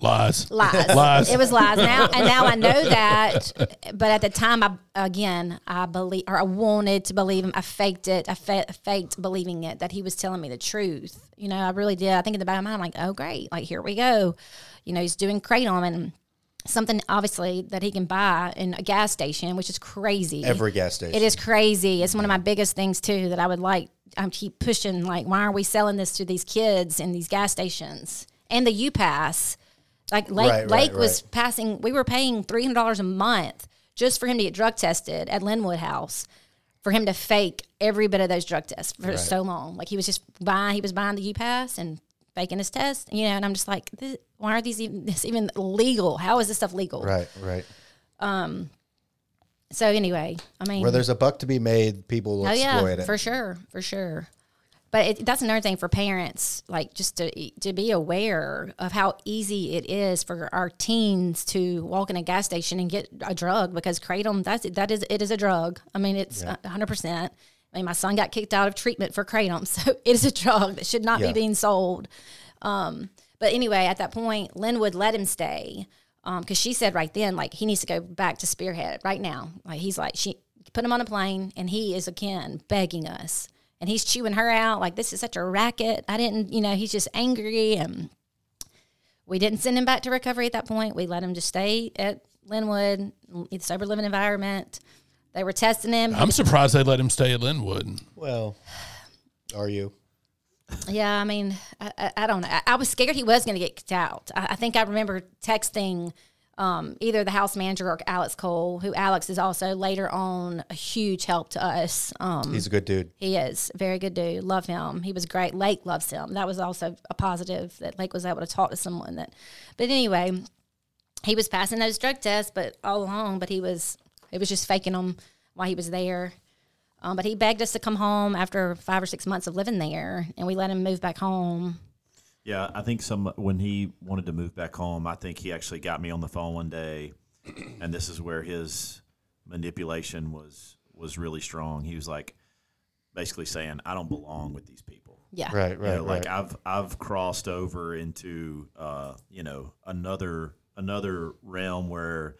Lies. lies. Lies. It was lies. Now and now I know that, but at the time, I again I believe or I wanted to believe him. I faked it. I fa- faked believing it that he was telling me the truth. You know, I really did. I think in the back of my mind, I'm like, oh great, like here we go. You know, he's doing kratom and something obviously that he can buy in a gas station, which is crazy. Every gas station. It is crazy. It's one of my biggest things too that I would like. I keep pushing. Like, why are we selling this to these kids in these gas stations and the U Pass? Like Lake Right, right, Lake was right. passing. We were paying three hundred dollars a month just for him to get drug tested at Linwood House. For him to fake every bit of those drug tests for so long, like he was just buying, he was buying the U Pass and faking his test, you know. And I'm just like, this, why are these even this even legal? How is this stuff legal? Right. Right. Um. So anyway, I mean, Where there's a buck to be made, people will Oh exploit yeah, it. for sure, for sure. But it, that's another thing for parents, like just to to be aware of how easy it is for our teens to walk in a gas station and get a drug because kratom that's it that is it is a drug. I mean, it's hundred percent. I mean, my son got kicked out of treatment for kratom, so it is a drug that should not Yeah. be being sold. Um, but anyway, at that point, Linwood let him stay because she said right then, like he needs to go back to Spearhead right now. Like he's like she put him on a plane, and he is again begging us, and he's chewing her out like this is such a racket. I didn't, you know, he's just angry, and we didn't send him back to recovery at that point. We let him just stay at Linwood, the sober living environment. They were testing him. I'm surprised they let him stay at Linwood. Well, are you? Yeah, I mean, I, I, I don't know. I, I was scared he was going to get kicked out. I, I think I remember texting um, either the house manager or Alex Cole, who Alex is also later on a huge help to us. Um, He's a good dude. he is very good dude. Love him. He was great. Lake loves him. That was also a positive that Lake was able to talk to someone that. But anyway, he was passing those drug tests, but all along, but he was he was just faking him while he was there. Um, but he begged us to come home after five or six months of living there, and we let him move back home. Yeah, I think some when he wanted to move back home, I think he actually got me on the phone one day and this is where his manipulation was was really strong. He was like basically saying, "I don't belong with these people." Yeah. Right, You right, know, like right. I've I've crossed over into uh, you know another another realm where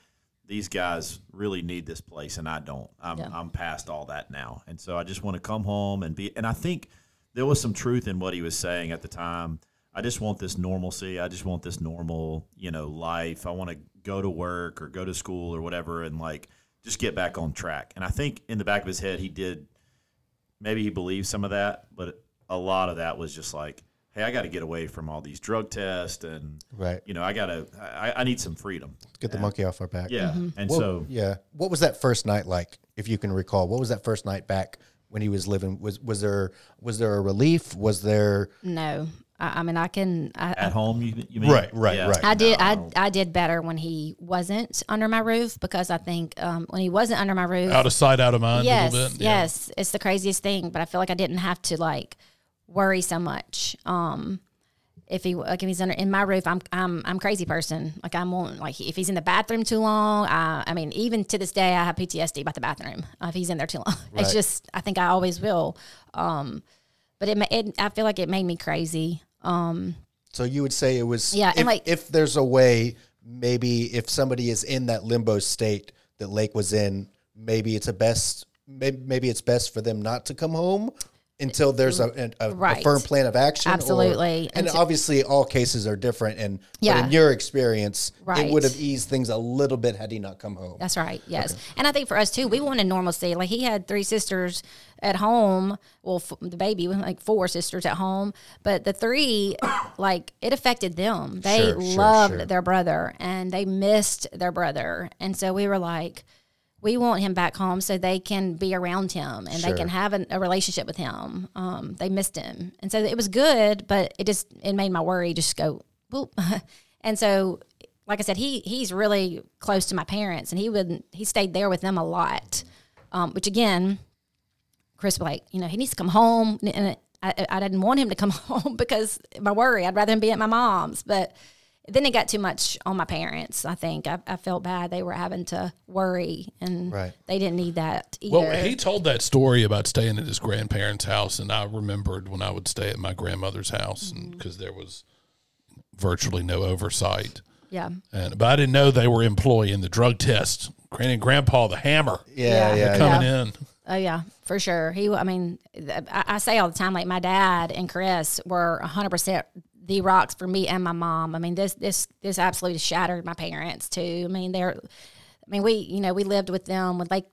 these guys really need this place and I don't. I'm Yeah. I'm past all that now, and so I just want to come home and be. And I think there was some truth in what he was saying at the time. I just want this normalcy. I just want this normal, you know, life. I want to go to work or go to school or whatever, and like just get back on track. And I think in the back of his head, he did maybe he believed some of that, but a lot of that was just like, hey, I got to get away from all these drug tests, and Right. you know, I got to, I, I need some freedom. Get the And- monkey off our back. Yeah, and What- so yeah. What was that first night like, if you can recall? What was that first night back when he was living? Was was there was there a relief? Was there No. I, I mean, I can. I, at home, you, you mean? Right, right, right. I did. No, I, no. I did better when he wasn't under my roof because I think um, when he wasn't under my roof, Out of sight, out of mind. yes, a little bit. Yeah. yes, it's the craziest thing. But I feel like I didn't have to like worry so much. Um, if he like if he's under in my roof, I'm I'm I'm a crazy person. Like I'm on like if he's in the bathroom too long. I I mean even to this day I have PTSD about the bathroom uh, if he's in there too long. It's just I think I always will. Um, but it, it I feel like it made me crazy. Um, So you would say it was Yeah, If, and like- if there's a way, maybe if somebody is in that limbo state that Lake was in, maybe it's a best. Maybe, maybe it's best for them not to come home until there's a, a, a- a firm plan of action. or- Absolutely. and Until- obviously, all cases are different. And but Yeah. in your experience, it would have eased things a little bit had he not come home. That's right. Yes, and I think for us too, we wanted normalcy. Like he had three sisters at home. Well, f- the baby like four sisters at home, but the three, like it affected them. They Sure, sure, loved sure. their brother and they missed their brother, and so we were like. We want him back home so they can be around him and Sure. they can have an, a relationship with him. Um, they missed him, and so it was good, but it just it made my worry just go whoop. and so like I said, he he's really close to my parents, and he would he stayed there with them a lot. Um, which again, Chris was like, you know, he needs to come home, and I, I didn't want him to come home because my worry. I'd rather him be at my mom's, but then it got too much on my parents. I think I, I felt bad they were having to worry, and Right. they didn't need that either. Well, he told that story about staying at his grandparents' house, and I remembered when I would stay at my grandmother's house Mm-hmm. because there was virtually no oversight. yeah, And but I didn't know they were employing the drug test. Granny and Grandpa, the hammer, Yeah, Yeah. yeah, yeah. coming in. Oh yeah, for sure. He, I mean, I, I say all the time, like my dad and Chris were hundred percent the rocks for me and my mom. I mean, this this this absolutely shattered my parents too. I mean, they're, I mean, we you know we lived with them with like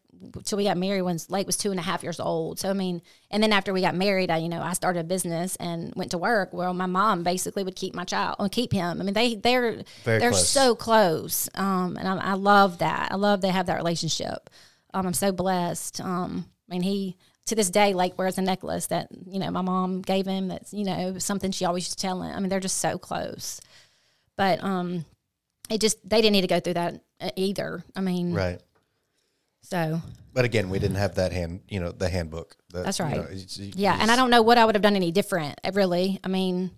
till we got married when Lake was two and a half years old. So I mean, and then after we got married, I you know I started a business and went to work. Well, my mom basically would keep my child and keep him. I mean, they they're Very they're close. so close, um, and I, I love that. I love they have that relationship. Um, I'm so blessed. Um, I mean, he to this day like wears a necklace that you know my mom gave him. That's you know something she always used to tell him. I mean, they're just so close. But um, it just they didn't need to go through that uh, either. I mean, Right. so But again, we didn't have that hand, you know, the handbook. The- That's you right. know, it's- you- yeah, and I don't know what I would have done any different. uh, Really, I mean,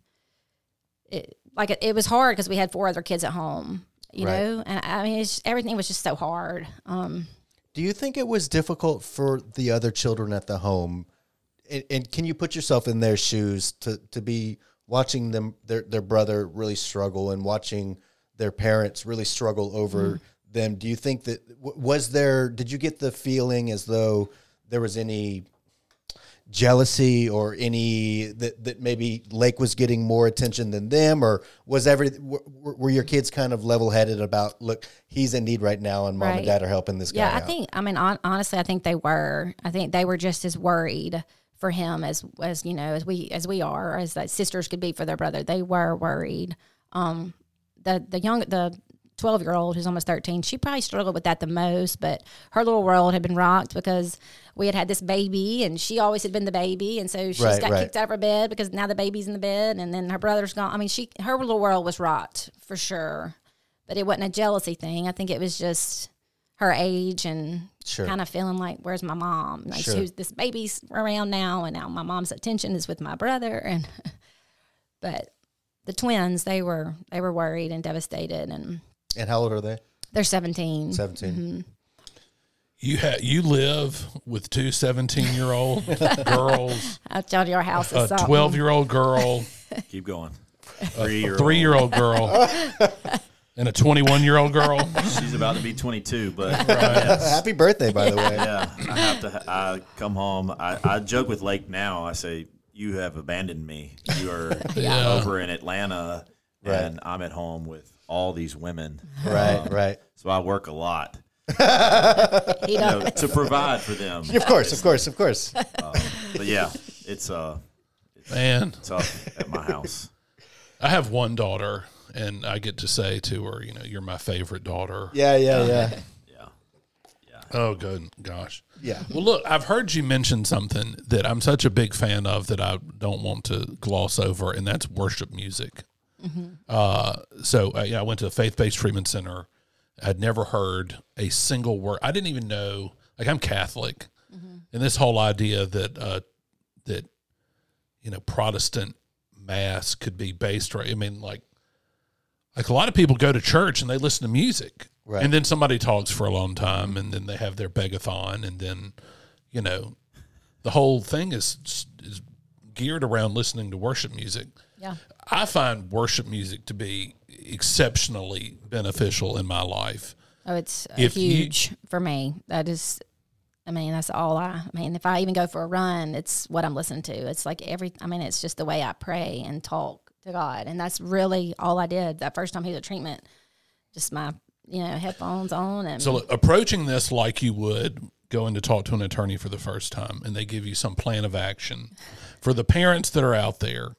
it, like it, it was hard because we had four other kids at home. You Right. know, and I mean, it's, everything was just so hard. Um, Do you think it was difficult for the other children at the home? And, and can you put yourself in their shoes to, to be watching them their their brother really struggle and watching their parents really struggle over mm-hmm. them? Do you think that was there? Did you get the feeling as though there was any jealousy or any that, that maybe Lake was getting more attention than them, or was every were, were your kids kind of level headed about look he's in need right now and mom and dad are helping this guy Yeah, I out? think. I mean, on, honestly, I think they were. I think they were just as worried for him as as you know as we as we are as that sisters could be for their brother. They were worried. Um, the the young the. 12 year old who's almost 13 she probably struggled with that the most but her little world had been rocked because we had had this baby and she always had been the baby and so she's Right, got right. kicked out of her bed because now the baby's in the bed and then her brother's gone i mean she her little world was rocked for sure but it wasn't a jealousy thing i think it was just her age and Sure. kind of feeling like, where's my mom? Like, Sure. who's this baby's around now, and now my mom's attention is with my brother. And but the twins, they were they were worried and devastated, and And how old are they? They're 17. 17. Mm-hmm. You ha- you live with two 17 year old girls, I told you our house is a 12 year old girl, Keep going. Three year three year old girl, and a 21 year old girl. She's about to be 22, but yes. Happy birthday, by the way. yeah, I have to. I come home. I, I joke with Lake now. I say, "You have abandoned me. You are over in Atlanta, Right. and I'm at home with all these women. Right, right. So I work a lot you know, to provide for them. Of course, of course, of course. Um, but yeah, it's uh Man, tough at my house. I have one daughter, and I get to say to her, you know, you're my favorite daughter. Yeah, yeah, yeah. Yeah, Oh, good gosh. Yeah. Well, look, I've heard you mention something that I'm such a big fan of that I don't want to gloss over, and that's worship music. Uh, so uh, yeah, I went to a faith-based treatment center. I'd never heard a single word. I didn't even know. Like I'm Catholic, and this whole idea that uh, that you know Protestant mass could be based right. I mean, like like a lot of people go to church and they listen to music, Right. and then somebody talks for a long time, and then they have their begathon, and then you know the whole thing is is geared around listening to worship music. Yeah. I find worship music to be exceptionally beneficial in my life. Oh, it's If you- huge for me. That is, I mean, that's all I, I mean, if I even go for a run, it's what I'm listening to. It's like every, I mean, it's just the way I pray and talk to God. And that's really all I did that first time he was at treatment. Just my, you know, headphones on and So look, approaching this like you would going to talk to an attorney for the first time, and they give you some plan of action. For the parents that are out there,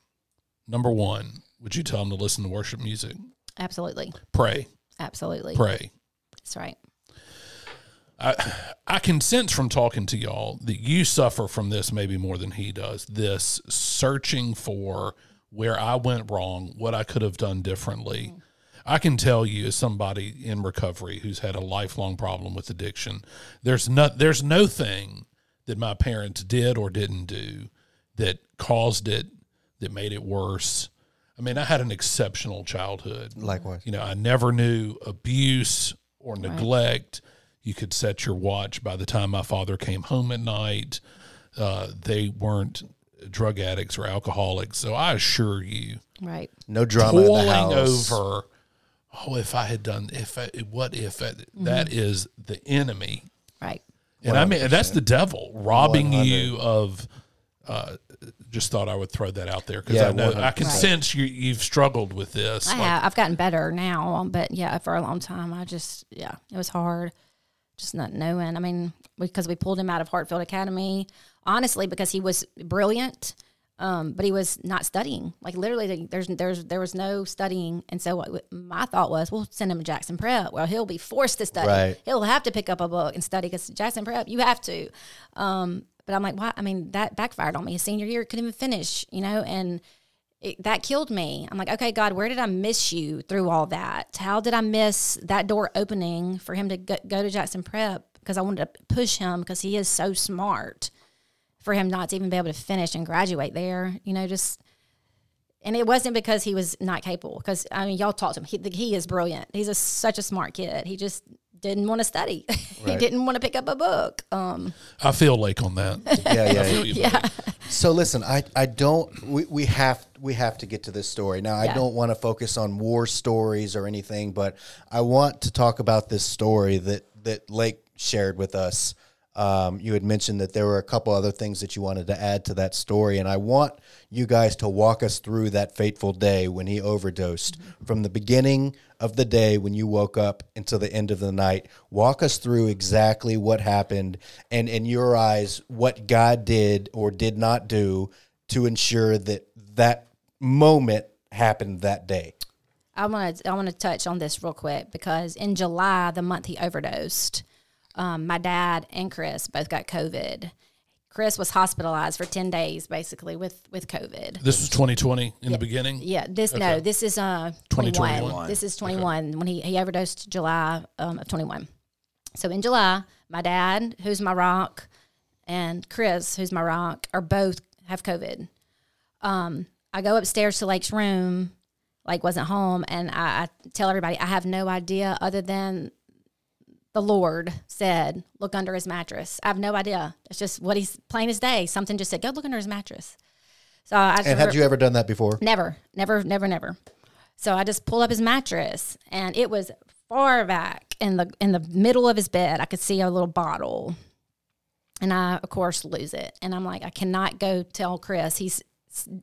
number one, would you tell them to listen to worship music? absolutely, Pray, absolutely. pray. That's right. I I can sense from talking to y'all that you suffer from this maybe more than he does. This searching for where I went wrong, what I could have done differently. I can tell you as somebody in recovery who's had a lifelong problem with addiction, there's no there's no thing that my parents did or didn't do that caused it that made it worse. I mean, I had an exceptional childhood. Likewise. You know, I never knew abuse or neglect. You could set your watch by the time my father came home at night. Uh, they weren't drug addicts or alcoholics. So I assure you, Right. No drama in the toiling house. over, oh, if I had done, if I, what if I, Mm-hmm. that is the enemy. Right. And I mean, that's the devil robbing you of. Uh, just thought I would throw that out there because Yeah, I know I 100%. can Right. sense you you've struggled with this. I Like, have. I've gotten better now, um, but yeah, for a long time, I just yeah, it was hard, just not knowing. I mean, because we pulled him out of Hartfield Academy, honestly, because he was brilliant, um, but he was not studying. Like literally, there's there's there was no studying, and so what, my thought was, we'll send him to Jackson Prep. Well, he'll be forced to study. Right. He'll have to pick up a book and study because Jackson Prep, you have to. Um, but I'm like, why? I mean, that backfired on me. Senior year couldn't even finish, you know, and it, that killed me. I'm like, okay, God, where did I miss you through all that? How did I miss that door opening for him to go, go to Jackson Prep? Because I wanted to push him because he is so smart for him not to even be able to finish and graduate there. You know, just and it wasn't because he was not capable. Because I mean, y'all talked to him. He, he is brilliant. He's a, such a smart kid. He just didn't want to study. he didn't want to pick up a book. Um, I feel Lake on that. Yeah, I yeah. yeah. So listen, I, I don't we, we have we have to get to this story. Now I Yeah. don't want to focus on war stories or anything, but I want to talk about this story that that Lake shared with us. Um, you had mentioned that there were a couple other things that you wanted to add to that story, and I want you guys to walk us through that fateful day when he overdosed from the beginning of the day when you woke up until the end of the night. Walk us through exactly what happened and, in your eyes, what God did or did not do to ensure that that moment happened that day. I want to I want to touch on this real quick because in July, the month he overdosed, um, my dad and Chris both got COVID. Chris was hospitalized for ten days, basically with with COVID. This was 2020 in the beginning. Yeah, this no, this is uh 21. 2021. This is 21 when he he overdosed July um, of 21. So in July, my dad, who's my rock, and Chris, who's my rock, are both have COVID. Um, I go upstairs to Lake's room, like wasn't home, and I, I tell everybody I have no idea other than the Lord said, "Look under his mattress." I have no idea. It's just what he's plain as day. Something just said, "Go look under his mattress." So I just And had you ever done that before? Never, never, never, never. So I just pulled up his mattress, and it was far back in the in the middle of his bed. I could see a little bottle, and I of course lose it. And I'm like, I cannot go tell Chris he's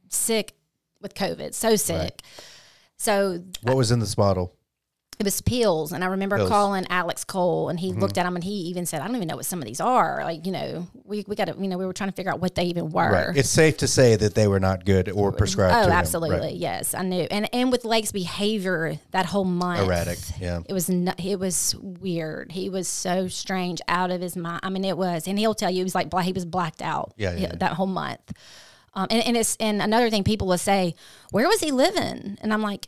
sick with COVID, so sick. So What was in this bottle? It was pills, and I remember Pills. calling Alex Cole, and he looked at them, and he even said, "I don't even know what some of these are." Like, you know, we we got to, you know, we were trying to figure out what they even were. Right. It's safe to say that they were not good or prescribed Oh, absolutely. Right. Yes, I knew. And and with Lake's behavior that whole month, Erratic. Yeah. It was nu- it was weird. He was so strange, out of his mind. I mean, it was, and he'll tell you he was like he was blacked out. Yeah, yeah, yeah. that whole month. Um, and and it's and another thing people will say, where was he living? And I'm like,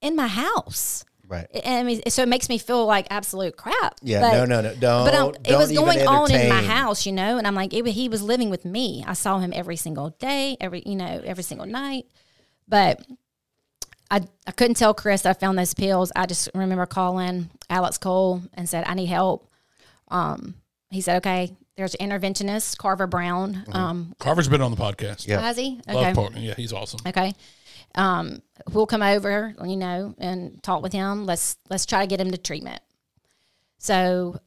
in my house. Right. And I mean, so it makes me feel like absolute crap. Yeah. But- no, no, no. Don't. but um, it don't was going on in my house, you know, and I'm like, it, he was living with me. I saw him every single day, every you know, every single night. But I I couldn't tell Chris that I found those pills. I just remember calling Alex Cole and said, I need help. Um, he said, okay. There's an interventionist, Carver Brown. Um, Carver's been on the podcast. Mm-hmm. Yeah. has he? Love Okay. part. Yeah, he's awesome. Okay. Um, we'll come over, you know, and talk with him. Let's let's try to get him to treatment. So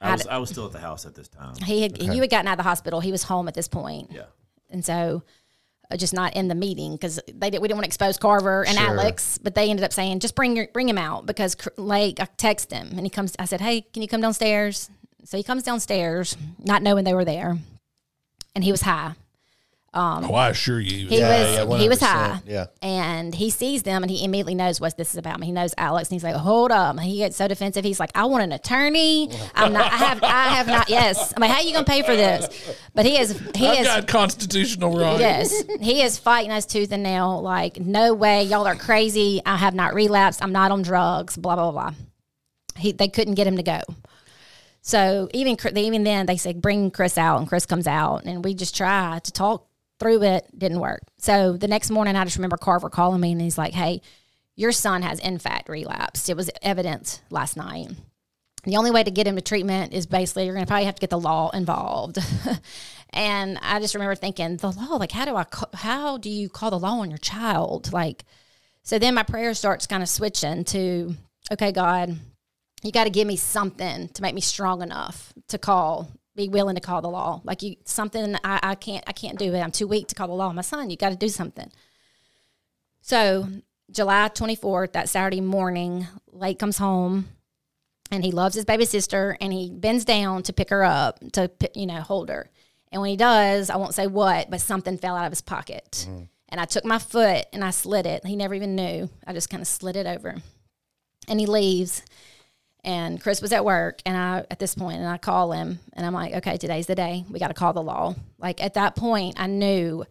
I was I'd- was still at the house at this time. he had Okay. you had gotten out of the hospital. He was home at this point, Yeah. and so uh, just not in the meeting because they did, we didn't want to expose Carver and Sure. Alex, but they ended up saying just bring your, bring him out because Cr- Lake. I text him and he comes. I said, hey, can you come downstairs? So he comes downstairs, not knowing they were there, and he was high. Um, Oh, I assure you. He Yeah, was- yeah, he was high. Yeah. and he sees them and he immediately knows what this is about. He knows Alex and he's like, "Hold up!" And he gets so defensive. He's like, "I want an attorney. I'm not. I have. I have not. Yes. I'm like, how you gonna pay for this?" But he is. He I've is. got constitutional rights. Yes, he is fighting us tooth and nail. Like, no way, y'all are crazy. I have not relapsed. I'm not on drugs. Blah blah blah. He, they couldn't get him to go. So even even then, they say bring Chris out, and Chris comes out, and we just try to talk through it. Didn't work. So the next morning, I just remember Carver calling me, and he's like, "Hey, your son has in fact relapsed. It was evident last night." The only way to get him to treatment is basically you're going to probably have to get the law involved. and I just remember thinking, the law, like, how do I, how do you call the law on your child? Like, so then my prayer starts kind of switching to, okay, God, you got to give me something to make me strong enough to call, be willing to call the law. Like you, something I, I can't, I can't do it. I'm too weak to call the law my son. You got to do something. So July 24th, that Saturday morning, Lake comes home and he loves his baby sister and he bends down to pick her up to you know hold her and when he does i won't say what but something fell out of his pocket mm-hmm. and i took my foot and i slid it he never even knew i just kind of slid it over and he leaves and chris was at work and i at this point and i call him and i'm like okay today's the day. We got to call the law. Like at that point i knew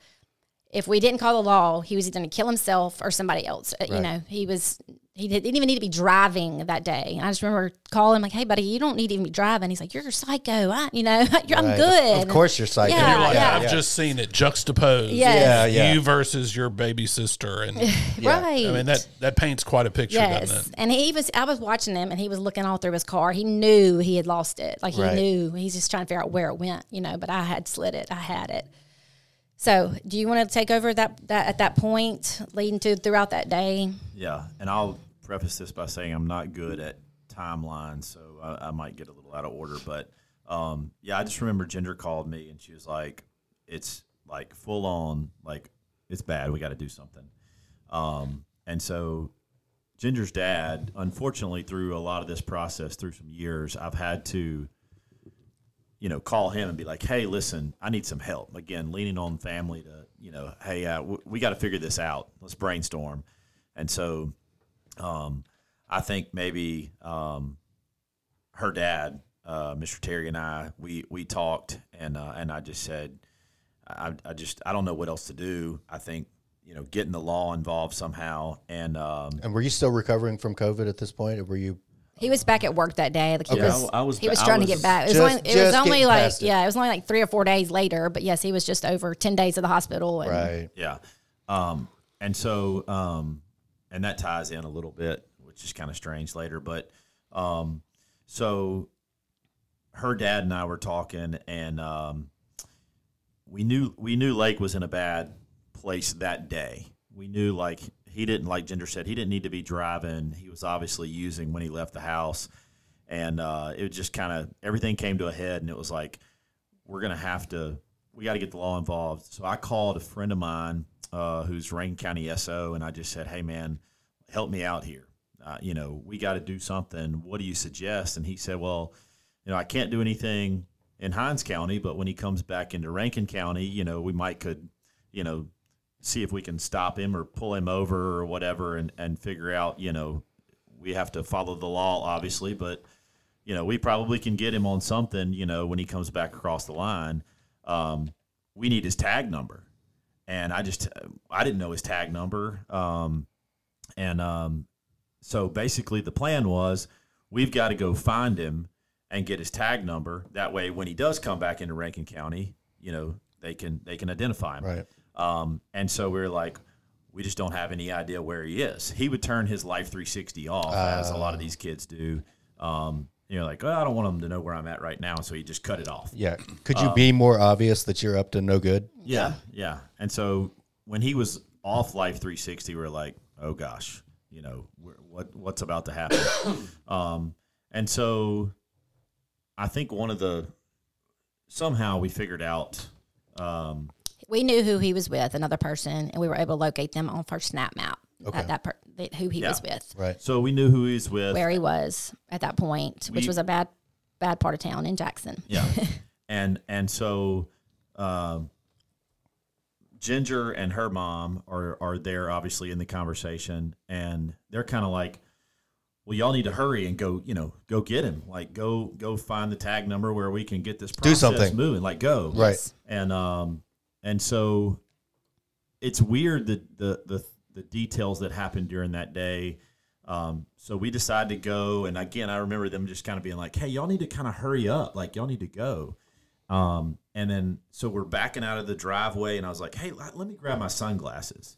if we didn't call the law, he was either going to kill himself or somebody else. Uh, You know, he was he didn't even need to be driving that day. And I just remember calling him like, "Hey, buddy, you don't need to even be driving." He's like, "You're a psycho. I, you know, you're, I'm good." Of course, you're psycho. Yeah, You're like, yeah. I've just seen it juxtaposed. Yes. Yeah, yeah. You versus your baby sister, and right. I mean that that paints quite a picture, Yes, doesn't it? and he was. I was watching him, and he was looking all through his car. He knew he had lost it. Like he Right. knew. He's just trying to figure out where it went, you know. But I had slid it. I had it. So, do you want to take over that that at that point, leading to throughout that day? Yeah, and I'll preface this by saying I'm not good at timelines, so I, I might get a little out of order. But um, yeah, I just remember Ginger called me and she was like, "It's like full on, like it's bad. We got to do something." Um, and so Ginger's dad, unfortunately, through a lot of this process, through some years, I've had to you know, call him and be like, "Hey, listen, I need some help." Again, leaning on family to, you know, "Hey, uh, w- we got to figure this out. Let's brainstorm." And so, um, I think maybe um, her dad, uh, Mr. Terry, and I, we we talked, and uh, and I just said, I, I just I don't know what else to do. I think you know, getting the law involved somehow, and um, And were you still recovering from COVID at this point, or were you? He was back at work that day. Like he yeah, was, I, I was he was I trying to get back. It was Just- only, it was only like it. yeah, it was only like three or four days later. But yes, he was just over ten days at the hospital. And Right. Yeah. Um, and so, um, and that ties in a little bit, which is kind of strange later. But um, so her dad and I were talking, and um, we knew we knew Lake was in a bad place that day. We knew like he didn't like Ginger said he didn't need to be driving. He was obviously using when he left the house, and uh, it was just kind of everything came to a head, and it was like we're gonna have to we got to get the law involved. So I called a friend of mine uh, who's Rankin County SO, and I just said, hey man, help me out here. Uh, you know, we got to do something. What do you suggest? And he said, well, you know, I can't do anything in Hinds County, but when he comes back into Rankin County, you know, we might could, you know, see if we can stop him or pull him over or whatever and, and figure out, you know, we have to follow the law, obviously, but, you know, we probably can get him on something, you know, when he comes back across the line. Um, we need his tag number. And I just, I didn't know his tag number. Um, and um, so basically, the plan was we've got to go find him and get his tag number. That way, when he does come back into Rankin County, you know they can they can identify him. Right. Um, and so we are like, we just don't have any idea where he is. He would turn his Life 360 off, as a lot of these kids do. Um, you know, like, oh, I don't want them to know where I'm at right now, so he just cut it off. Yeah. Could you be more obvious that you're up to no good? Yeah, yeah. And so when he was off Life 360, we are like, oh gosh, you know, we're- what what's about to happen? um, and so I think one of the somehow we figured out. Um, We knew who he was with, another person, and we were able to locate them on first snap map. Okay. That, that per, that, who he Yeah. was with, Right. so we knew who he was with. where he was at that point, which We- was a bad, bad part of town in Jackson. Yeah, and and so um, Ginger and her mom are are there obviously in the conversation, and they're kind of like, "Well, y'all need to hurry and go, you know, go get him. Like, go go find the tag number where we can get this process something. moving. Like, go Right. Yes. and um and so it's weird that the the the details that happened during that day. Um so we decided to go and again i remember them just kind of being like hey y'all need to kind of hurry up like y'all need to go. Um and then so we're backing out of the driveway and i was like hey let, let me grab my sunglasses.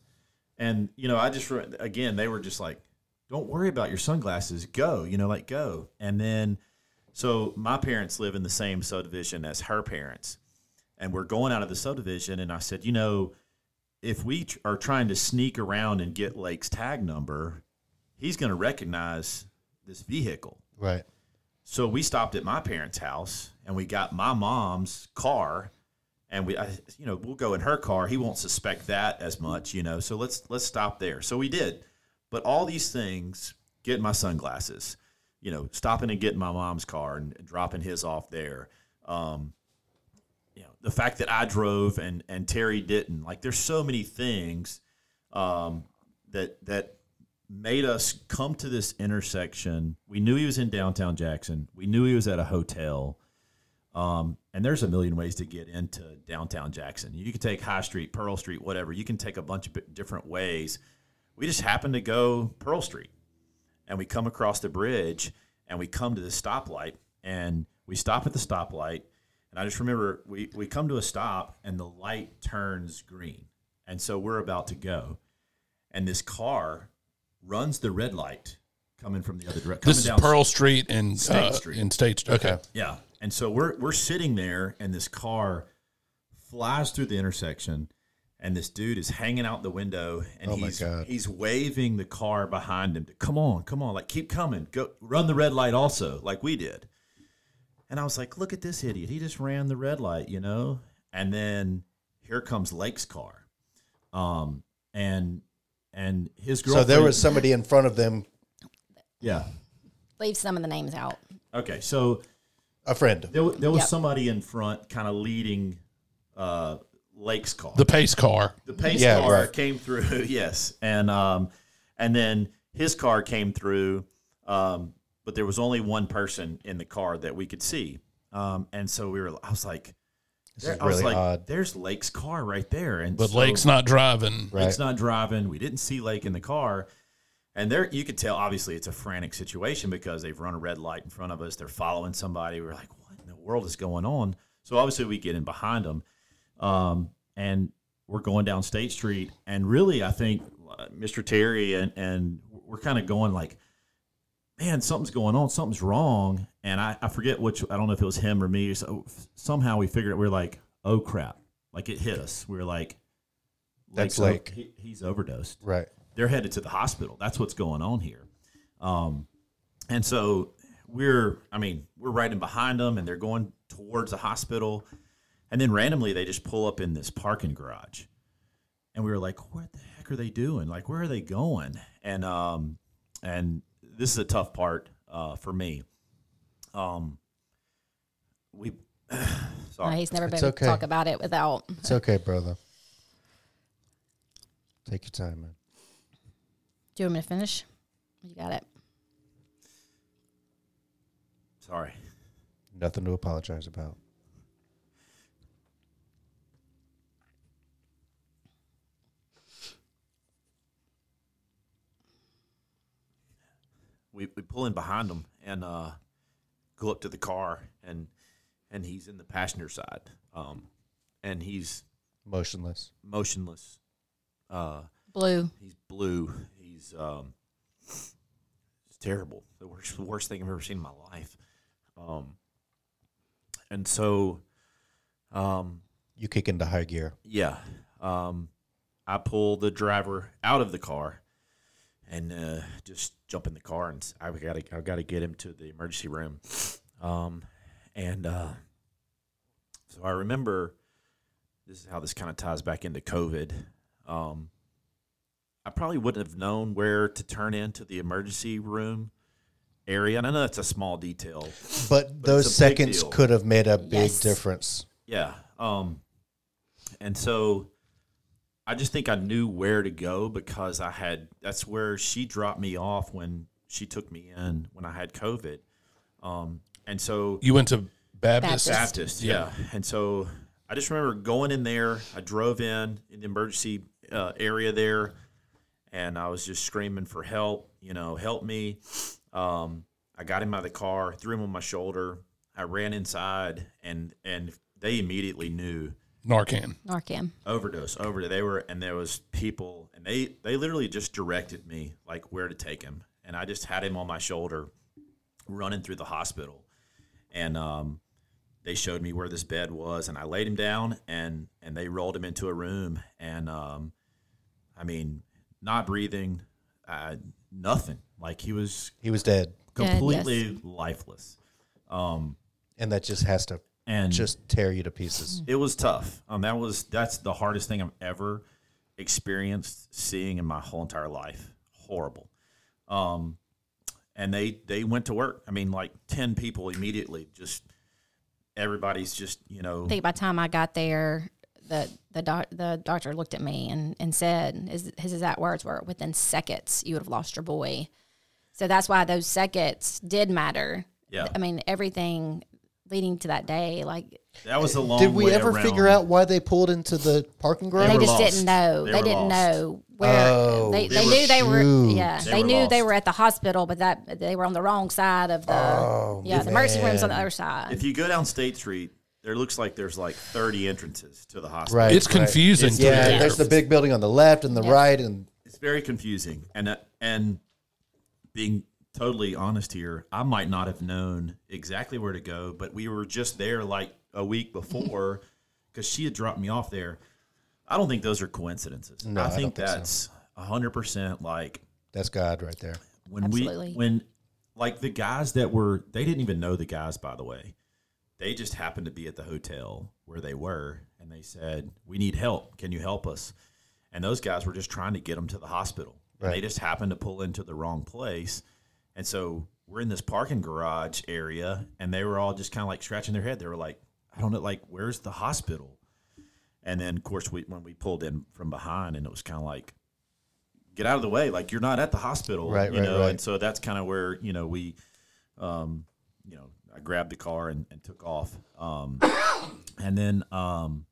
And you know i just again they were just like don't worry about your sunglasses go you know like go. And then so my parents live in the same subdivision as her parents and we're going out of the subdivision and i said you know if we tr- are trying to sneak around and get lake's tag number he's going to recognize this vehicle. Right. so we stopped at my parents house and we got my mom's car and we I, you know we'll go in her car. He won't suspect that as much you know so let's let's stop there. So we did. But all these things getting my sunglasses you know stopping and getting my mom's car and dropping his off there um, you know the fact that I drove and and Terry didn't like there's so many things um, that that made us come to this intersection. We knew he was in downtown Jackson. We knew he was at a hotel. Um, and there's a million ways to get into downtown Jackson. You can take High Street, Pearl Street, whatever. You can take a bunch of different ways. We just happened to go Pearl Street, and we come across the bridge, and we come to the stoplight, and we stop at the stoplight. And I just remember we, we come to a stop, and the light turns green, and so we're about to go, and this car runs the red light coming from the other direction. This is Pearl Street and State uh, Street. in State. Okay. Yeah. And so we're we're sitting there and this car flies through the intersection and this dude is hanging out the window and Oh he's he's waving the car behind him to come on, come on, like keep coming. Go run the red light also, like we did. And I was like, look at this idiot. He just ran the red light, you know? And then here comes Lake's car. Um and and his So there was somebody in front of them, Yeah. Leave some of the names out. Okay. So a friend. There, there was Yep. somebody in front, kind of leading uh, Lake's car. The pace car. The pace Yeah, car right. came through, yes, and um, and then his car came through, um, but there was only one person in the car that we could see, um, and so we were. I was like, This there- is I was really like, odd. there's Lake's car right there, and But so- Lake's not driving. Right. Lake's not driving. We didn't see Lake in the car. And there you could tell obviously it's a frantic situation because they've run a red light in front of us. They're following somebody. We're like, what in the world is going on? So obviously we get in behind them. Um, and we're going down State Street. And really, I think uh, Mr. Terry and, and we're kind of going like, man, something's going on. Something's wrong. and I, I forget which I don't know if it was him or me. So somehow we figured it. We are like, oh crap! Like it hit us. We were like, That's Lake's o- Lake. he, he's overdosed. Right. They're headed to the hospital. That's what's going on here. Um, and so we're, I mean, we're riding behind them, and they're going towards the hospital, and then randomly they just pull up in this parking garage, and we were like, what the heck are they doing? Like, where are they going? And um, and this is a tough part uh, for me. Um, we, No, sorry, he's never been It's able to talk about it without. It's okay, brother. Take your time, man. Do you want me to finish? You got it. sorry. Nothing to apologize about. We, we pull in behind him and uh, go up to the car and and he's in the passenger side um, and he's Motionless. motionless uh, Blue. he's blue he's um, it's terrible the worst the worst thing I've ever seen in my life um, and so um, You kick into high gear. yeah. Um, I pull the driver out of the car and uh, just jump in the car and s- I got to I got to get him to the emergency room. Um, and uh, so I remember this is how this kind of ties back into COVID. Um, I probably wouldn't have known where to turn into the emergency room area. And I know that's a small detail, But, But those it's a big seconds could have made a big Yes. difference. Yeah. Um and so I just think I knew where to go because I had that's where she dropped me off when she took me in when I had COVID. Um and so You went to Baptist. Baptist. Baptist, yeah. Yeah. And so I just remember going in there. I drove in in the emergency uh, area there, and I was just screaming for help. You know, help me. Um, I got him out of the car, threw him on my shoulder. I ran inside, and and they immediately knew Narcan. Narcan. overdose overdose they were and there was people and they they literally just directed me like where to take him and i just had him on my shoulder running through the hospital and um they showed me where this bed was and i laid him down and and they rolled him into a room and um i mean not breathing uh, nothing like he was He was dead. Dead, yes. completely lifeless um And that just has to and just tear you to pieces. it was tough. Um, that was that's the hardest thing I've ever experienced seeing in my whole entire life. Horrible. Um, and they they went to work. I mean, like ten people immediately. Just everybody's just you know. I think by the time I got there, the the doc, the doctor looked at me and, and said, his, his exact words were, "Within seconds, you would have lost your boy." So that's why those seconds did matter. yeah, I mean, everything leading to that day, like that was a long. Did we way ever around. figure out why they pulled into the parking garage? they were just lost. didn't know. They They, didn't lost. know where Oh, they, they they, knew they were. Yeah, They they, were knew they were at the hospital, but that they were on the wrong side of the. Oh, yeah, the emergency room's on the other side. If you go down State Street, there looks like there's like 30 entrances to the hospital. Right. It's confusing. It's- to Yeah, there's the big building on the left and the Yeah. right, and it's very confusing and uh, and being totally honest here i might not have known exactly where to go but we were just there like a week before because she had dropped me off there. I don't think those are coincidences. No, I i don't think think so. that's a 100% like that's God right there. when Absolutely. we when like the guys that were they didn't even know the guys by the way. They just happened to be at the hotel where they were and they said we need help. Can you help us? And those guys were just trying to get them to the hospital. And they just happened to pull into the wrong place and so we're in this parking garage area and they were all just kind of like scratching their head. They were like i don't know like where's the hospital? And then of course we when we pulled in from behind and it was kind of like get out of the way like you're not at the hospital Right, you right, know? right. and so that's kind of where you know we um you know i grabbed the car and, and took off. Um and then um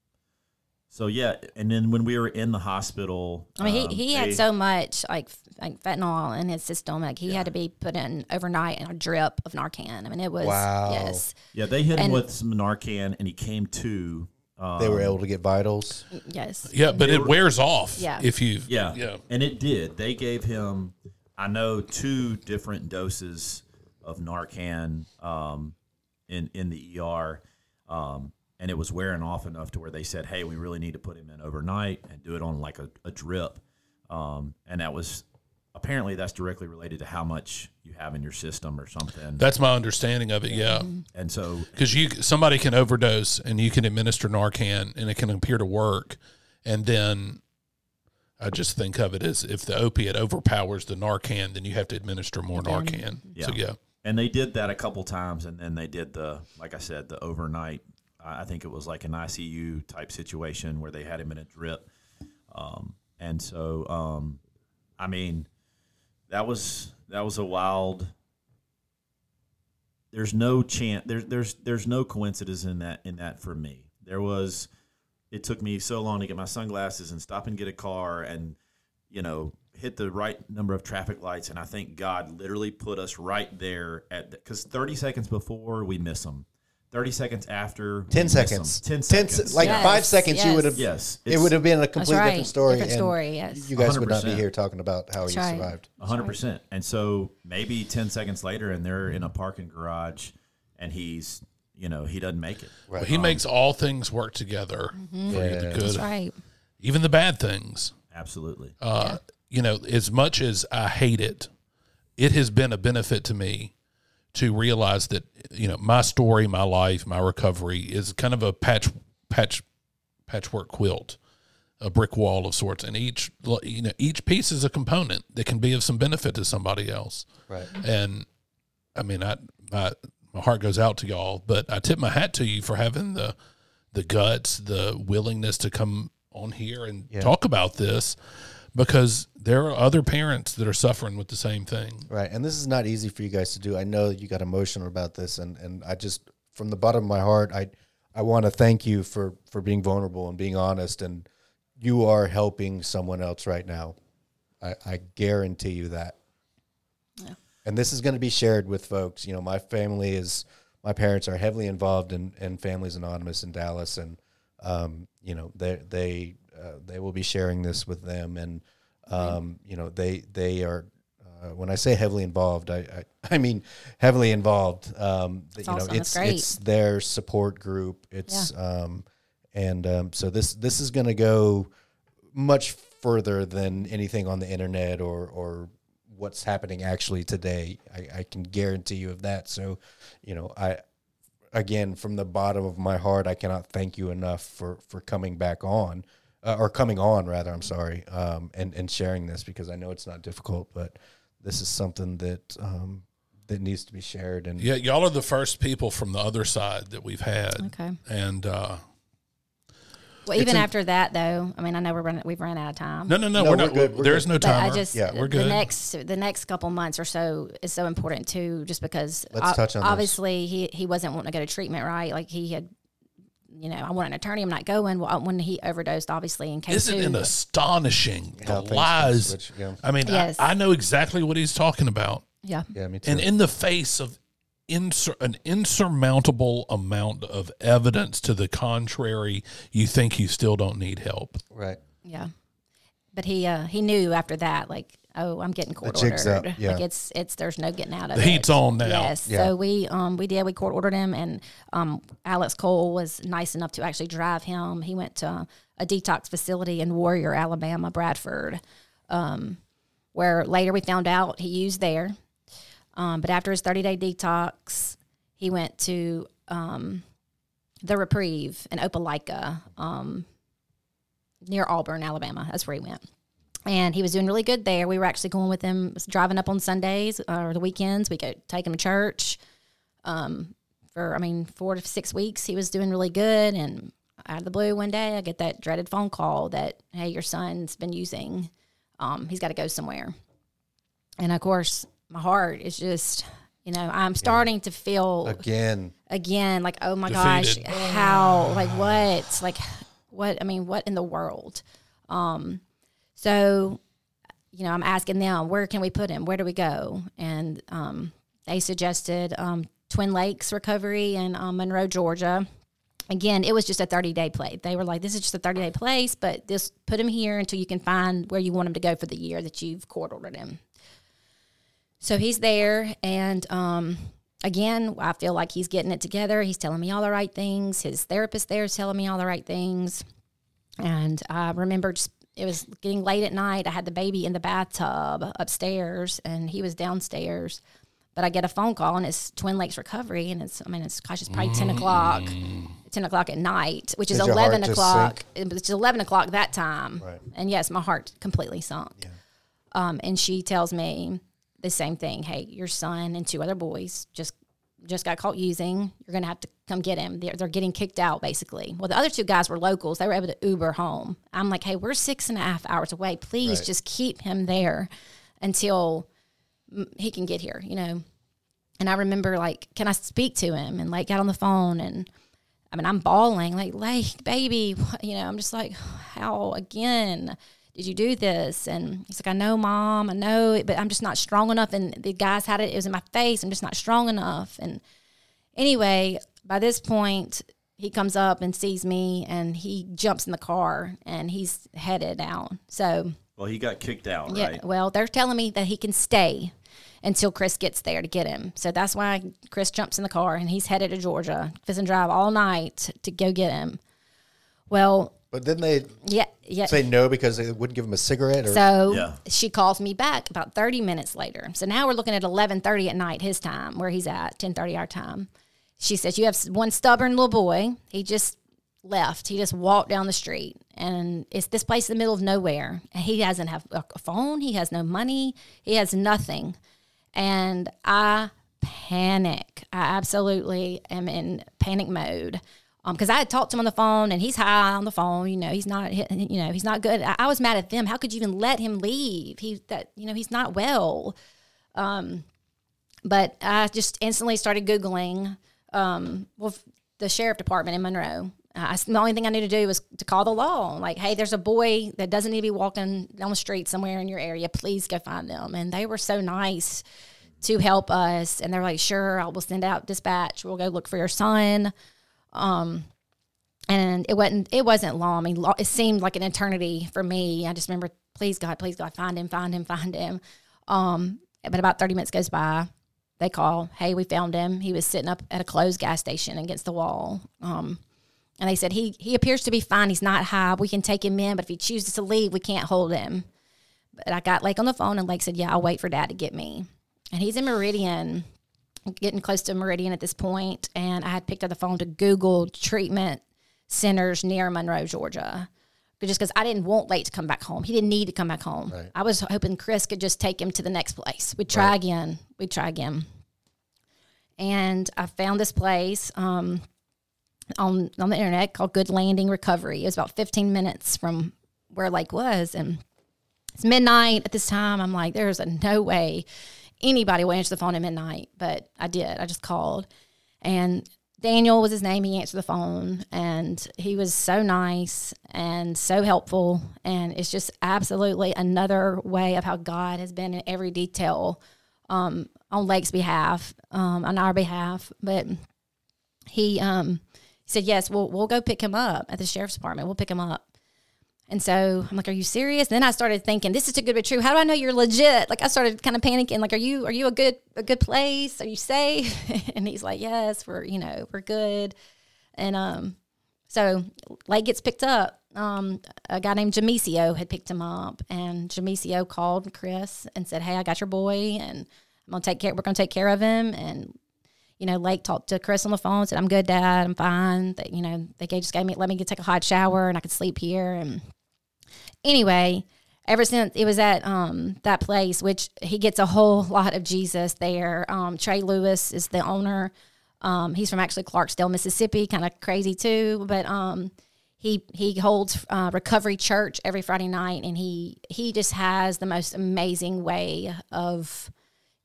so yeah and then when we were in the hospital I mean, um, he, he they- had so much like like fentanyl in his system, like he Yeah. had to be put in overnight in a drip of Narcan. I mean, it was Wow. yes, yeah they hit him with some narcan and he came to um, They were able to get vitals. yes, Yeah, but it wears off. Yeah. If you. Yeah. Yeah. And it did. They gave him, I know, two different doses of Narcan um, in in the ER, um, and it was wearing off enough to where they said, "Hey, we really need to put him in overnight and do it on like a, a drip," um, and that was apparently that's directly related to how much you have in your system or something. That's my understanding of it. Yeah, and so because you somebody can overdose and you can administer Narcan and it can appear to work, and then I just think of it as if the opiate overpowers the Narcan, then you have to administer more Narcan. So Yeah. yeah, and they did that a couple times, and then they did the like I said, the overnight. I think it was like an ICU type situation where they had him in a drip, um, and so um, I mean, that was that was a wild. There's no chance. There's there's there's no coincidence in that in that for me. There was. It took me so long to get my sunglasses and stop and get a car and you know hit the right number of traffic lights and i think god literally put us right there at because 30 seconds before we miss them 30 seconds after 10 seconds. 10 Ten seconds se- like Yes, five seconds, you would have. yes It would have been a completely right. different story. Different and story, yes. You guys would not be here talking about how That's he right. survived. Hundred percent. And so maybe ten seconds later, and they're in a parking garage, and he's, you know, he doesn't make it. Right. But he makes all things work together for you, the good, That's right. even the bad things. Absolutely. Uh, You know, as much as I hate it, it has been a benefit to me to realize that you know my story, my life, my recovery is kind of a patch patch patchwork quilt, a brick wall of sorts, and each you know each piece is a component that can be of some benefit to somebody else. Right. And I mean, I my my heart goes out to y'all, but I tip my hat to you for having the the guts, the willingness to come on here and Yeah. talk about this because there are other parents that are suffering with the same thing. Right. And this is not easy for you guys to do. I know you got emotional about this and, and I just from the bottom of my heart I I want to thank you for for being vulnerable and being honest and you are helping someone else right now. I, I guarantee you that. Yeah. And this is going to be shared with folks. You know, my family is my parents are heavily involved in, in Families Anonymous in Dallas, and um, you know they they uh, they will be sharing this with them, and um, you know they they are. Uh, when I say heavily involved, I I, I mean heavily involved. Um, That's you know, awesome. It's it's their support group. It's um, and um, so this this is going to go much further than anything on the internet or or what's happening actually today. I, I can guarantee you of that. So, you know, I again from the bottom of my heart, I cannot thank you enough for for coming back on. Uh, or coming on rather i'm sorry um, and and sharing this because i know it's not difficult but this is something that um, that needs to be shared and Yeah, y'all are the first people from the other side that we've had, Okay. and uh, Well, even an- after that, though, I mean, I know we're running, we've run out of time. no, no, no, No, we're, we're not. good, we're there's good. no time. I just, Yeah, we're the good. next the next couple months or so is so important too, just because Let's touch on this. obviously he he wasn't wanting to go to treatment, right? Like he had, you know, I want an attorney. I'm not going. Well, when he overdosed, obviously in case Isn't it astonishing the lies? switch, yeah. I mean, Yes. I, I know exactly what he's talking about. yeah, yeah me too And in the face of insur- an insurmountable amount of evidence to the contrary, you think you still don't need help. right yeah. But he uh he knew after that, like, oh, I'm getting court jig's up, ordered. yeah. Like it's it's there's no getting out of The it. heat's on now. Yes. Yeah. So we um we did we court ordered him and um Alex Cole was nice enough to actually drive him. He went to a detox facility in Warrior, Alabama, Bradford. Um where later we found out he used there. Um but after his 30-day detox, he went to um the Reprieve in Opelika, um near Auburn, Alabama. That's where he went and he was doing really good there. We were actually going with him, driving up on Sundays uh, or the weekends. We could take him to church. Um, for I mean, four to six weeks, he was doing really good. And out of the blue, one day, I get that dreaded phone call that hey, your son's been using. Um, he's got to go somewhere. And of course, my heart is just, you know, I'm starting to feel again again like oh my Defeated. gosh how like what like what i mean what in the world um so you know i'm asking them where can we put him where do we go and um they suggested um twin lakes recovery in um, monroe georgia again it was just a 30 day play they were like this is just a 30 day place but this put him here until you can find where you want him to go for the year that you've court ordered him So he's there, and um, again, I feel like he's getting it together. He's telling me all the right things. His therapist there is telling me all the right things. And I remember just it was getting late at night. I had the baby in the bathtub upstairs, and he was downstairs. But I get a phone call, and it's Twin Lakes Recovery, and it's I mean it's gosh, it's probably ten o'clock, ten o'clock at night, which is Did your heart eleven just o'clock. It's eleven o'clock that time, Right. and yes, my heart completely sunk. Yeah. Um, and she tells me the same thing. Hey, your son and two other boys just just got caught using. You're gonna have to come get him. They're, they're getting kicked out, basically. Well, the other two guys were locals. They were able to Uber home. I'm like, hey, we're six and a half hours away. Please Right. just keep him there until he can get here. You know. And I remember like, can I speak to him? And like, got on the phone and. I mean, I'm bawling, like, like, baby, you know, I'm just like, how again did you do this? And he's like, I know, mom, I know it, but I'm just not strong enough. And the guys had it, it was in my face. I'm just not strong enough. And anyway, by this point, he comes up and sees me and he jumps in the car and he's headed out. So, Well, he got kicked out, yeah, right? well, they're telling me that he can stay until Chris gets there to get him. So that's why Chris jumps in the car and he's headed to Georgia, doesn't drive all night to go get him. Well, But then they yeah, yeah. say no because they wouldn't give him a cigarette or So Yeah. she calls me back about 30 minutes later. So now we're looking at 11:30 at night his time, where he's at, 10:30 our time. She says you have one stubborn little boy. He just left. He just walked down the street and it's this place in the middle of nowhere. And he doesn't have a a phone, he has no money, he has nothing. And I panic. I absolutely am in panic mode because I had talked to him on the phone and he's high on the phone. You know, he's not, you know, he's not good. I, I was mad at them. How could you even let him leave? He that you know he's not well. Um, but I just instantly started googling. Um, well, the sheriff department in Monroe. I, the only thing I knew to do was to call the law. Like, hey, there's a boy that doesn't need to be walking down the street somewhere in your area. Please go find them. And they were so nice to help us. And they're like, sure, I will send out dispatch. We'll go look for your son. Um, and it wasn't it wasn't long. I mean, it seemed like an eternity for me. I just remember, please God, please God, find him, find him, find him. Um, but about thirty minutes goes by. They call, hey, we found him. He was sitting up at a closed gas station against the wall. Um, and they said he he appears to be fine. He's not high. We can take him in, but if he chooses to leave, we can't hold him. But I got Lake on the phone, and Lake said, "Yeah, I'll wait for Dad to get me." And he's in Meridian, getting close to Meridian at this point, and I had picked up the phone to Google treatment centers near Monroe, Georgia, just because I didn't want Lake to come back home. He didn't need to come back home. Right. I was hoping Chris could just take him to the next place. We'd try Right. again. We'd try again. And I found this place um, on on the internet called Good Landing Recovery. It was about 15 minutes from where Lake was, and it's midnight at this time. I'm like, there's a no way anybody will answer the phone at midnight, but I did. I just called, and Daniel was his name. He answered the phone, and he was so nice and so helpful. And it's just absolutely another way of how God has been in every detail um, on Lake's behalf, um, on our behalf. But he um, said, "Yes, we'll we'll go pick him up at the sheriff's department. We'll pick him up." And so I'm like, "Are you serious?" then I started thinking, "This is too good to be true. How do I know you're legit?" Like I started kind of panicking. Like, "Are you are you a good a good place? Are you safe?" and he's like, "Yes, we're you know we're good." And um, so Lake gets picked up. Um, a guy named Jamisio had picked him up, and Jamisio called Chris and said, "Hey, I got your boy, and I'm gonna take care. We're gonna take care of him." And you know, Lake talked to Chris on the phone, said, "I'm good, Dad. I'm fine." That you know, they just gave me let me get take a hot shower, and I could sleep here. And anyway, ever since it was at um, that place, which he gets a whole lot of Jesus there. Um, Trey Lewis is the owner. Um, he's from actually Clarksdale, Mississippi, kind of crazy too, but um, he he holds uh, Recovery Church every Friday night, and he he just has the most amazing way of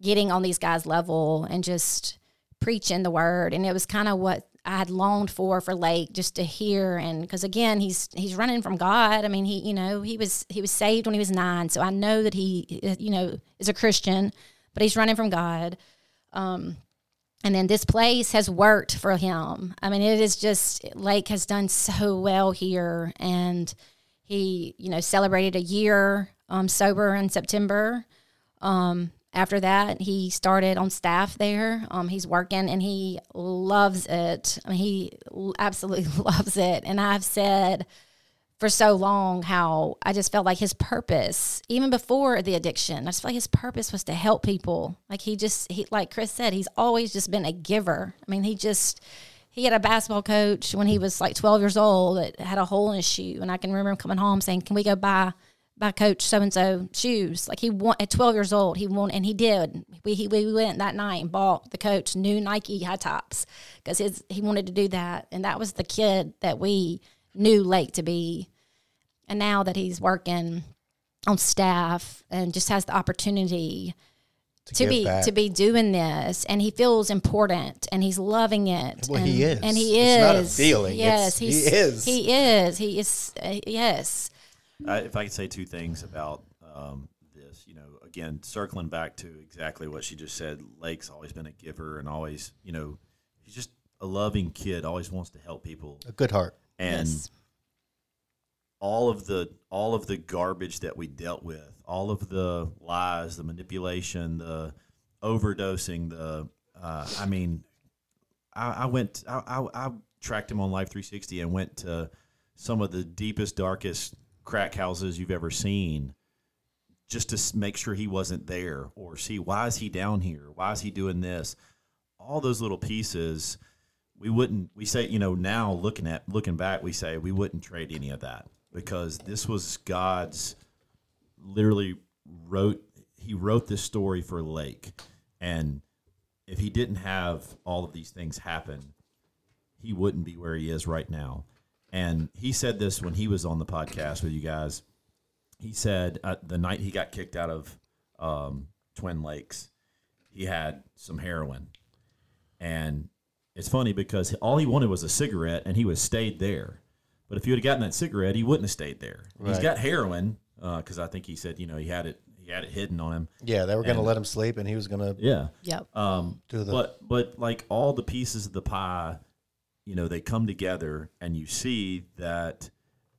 getting on these guys' level and just preaching the word. And it was kind of what I had longed for for Lake just to hear, and because again, he's he's running from God. I mean, he you know he was he was saved when he was nine, so I know that he you know is a Christian, but he's running from God. Um, and then this place has worked for him. I mean, it is just Lake has done so well here, and he, you know, celebrated a year um, sober in September. Um, after that, he started on staff there. Um, he's working and he loves it. I mean, he absolutely loves it. And I've said for so long how I just felt like his purpose, even before the addiction, I just felt like his purpose was to help people. Like he just, he, like Chris said, he's always just been a giver. I mean, he just, he had a basketball coach when he was like 12 years old that had a hole in his shoe. And I can remember him coming home saying, Can we go buy by coach so and so shoes. Like he want at 12 years old, he won and he did. We he, we went that night and bought the coach new Nike high tops because his he wanted to do that, and that was the kid that we knew Lake to be. And now that he's working on staff and just has the opportunity to, give be back. to be doing this, and he feels important and he's loving it. Well, and, he is. and he It's is. not a feeling. Yes, It's- he is. He is. He is. Uh, yes. I, if I could say two things about um, this, you know, again, circling back to exactly what she just said, Lake's always been a giver and always, you know, he's just a loving kid, always wants to help people, A good heart. and Yes. all of the all of the garbage that we dealt with, all of the lies, the manipulation, the overdosing, the uh, I mean, I, I went, I, I, I tracked him on Life 360 and went to some of the deepest, darkest crack houses you've ever seen, just to make sure he wasn't there or see why is he down here, why is he doing this, all those little pieces. We wouldn't. We say, you know, now looking at looking back, we say we wouldn't trade any of that because this was God's. Literally wrote. He wrote this story for Lake, and if he didn't have all of these things happen, he wouldn't be where he is right now. And he said this when he was on the podcast with you guys. He said uh, the night he got kicked out of um, Twin Lakes, he had some heroin, and it's funny because all he wanted was a cigarette, and he was stayed there. But if he would have gotten that cigarette, he wouldn't have stayed there. He's got heroin because I think he said you know he had it he had it hidden on him. Yeah, they were going to let him sleep, and he was going to Yeah. Yep. Um, do the. but but like all the pieces of the pie, you know, they come together, and you see that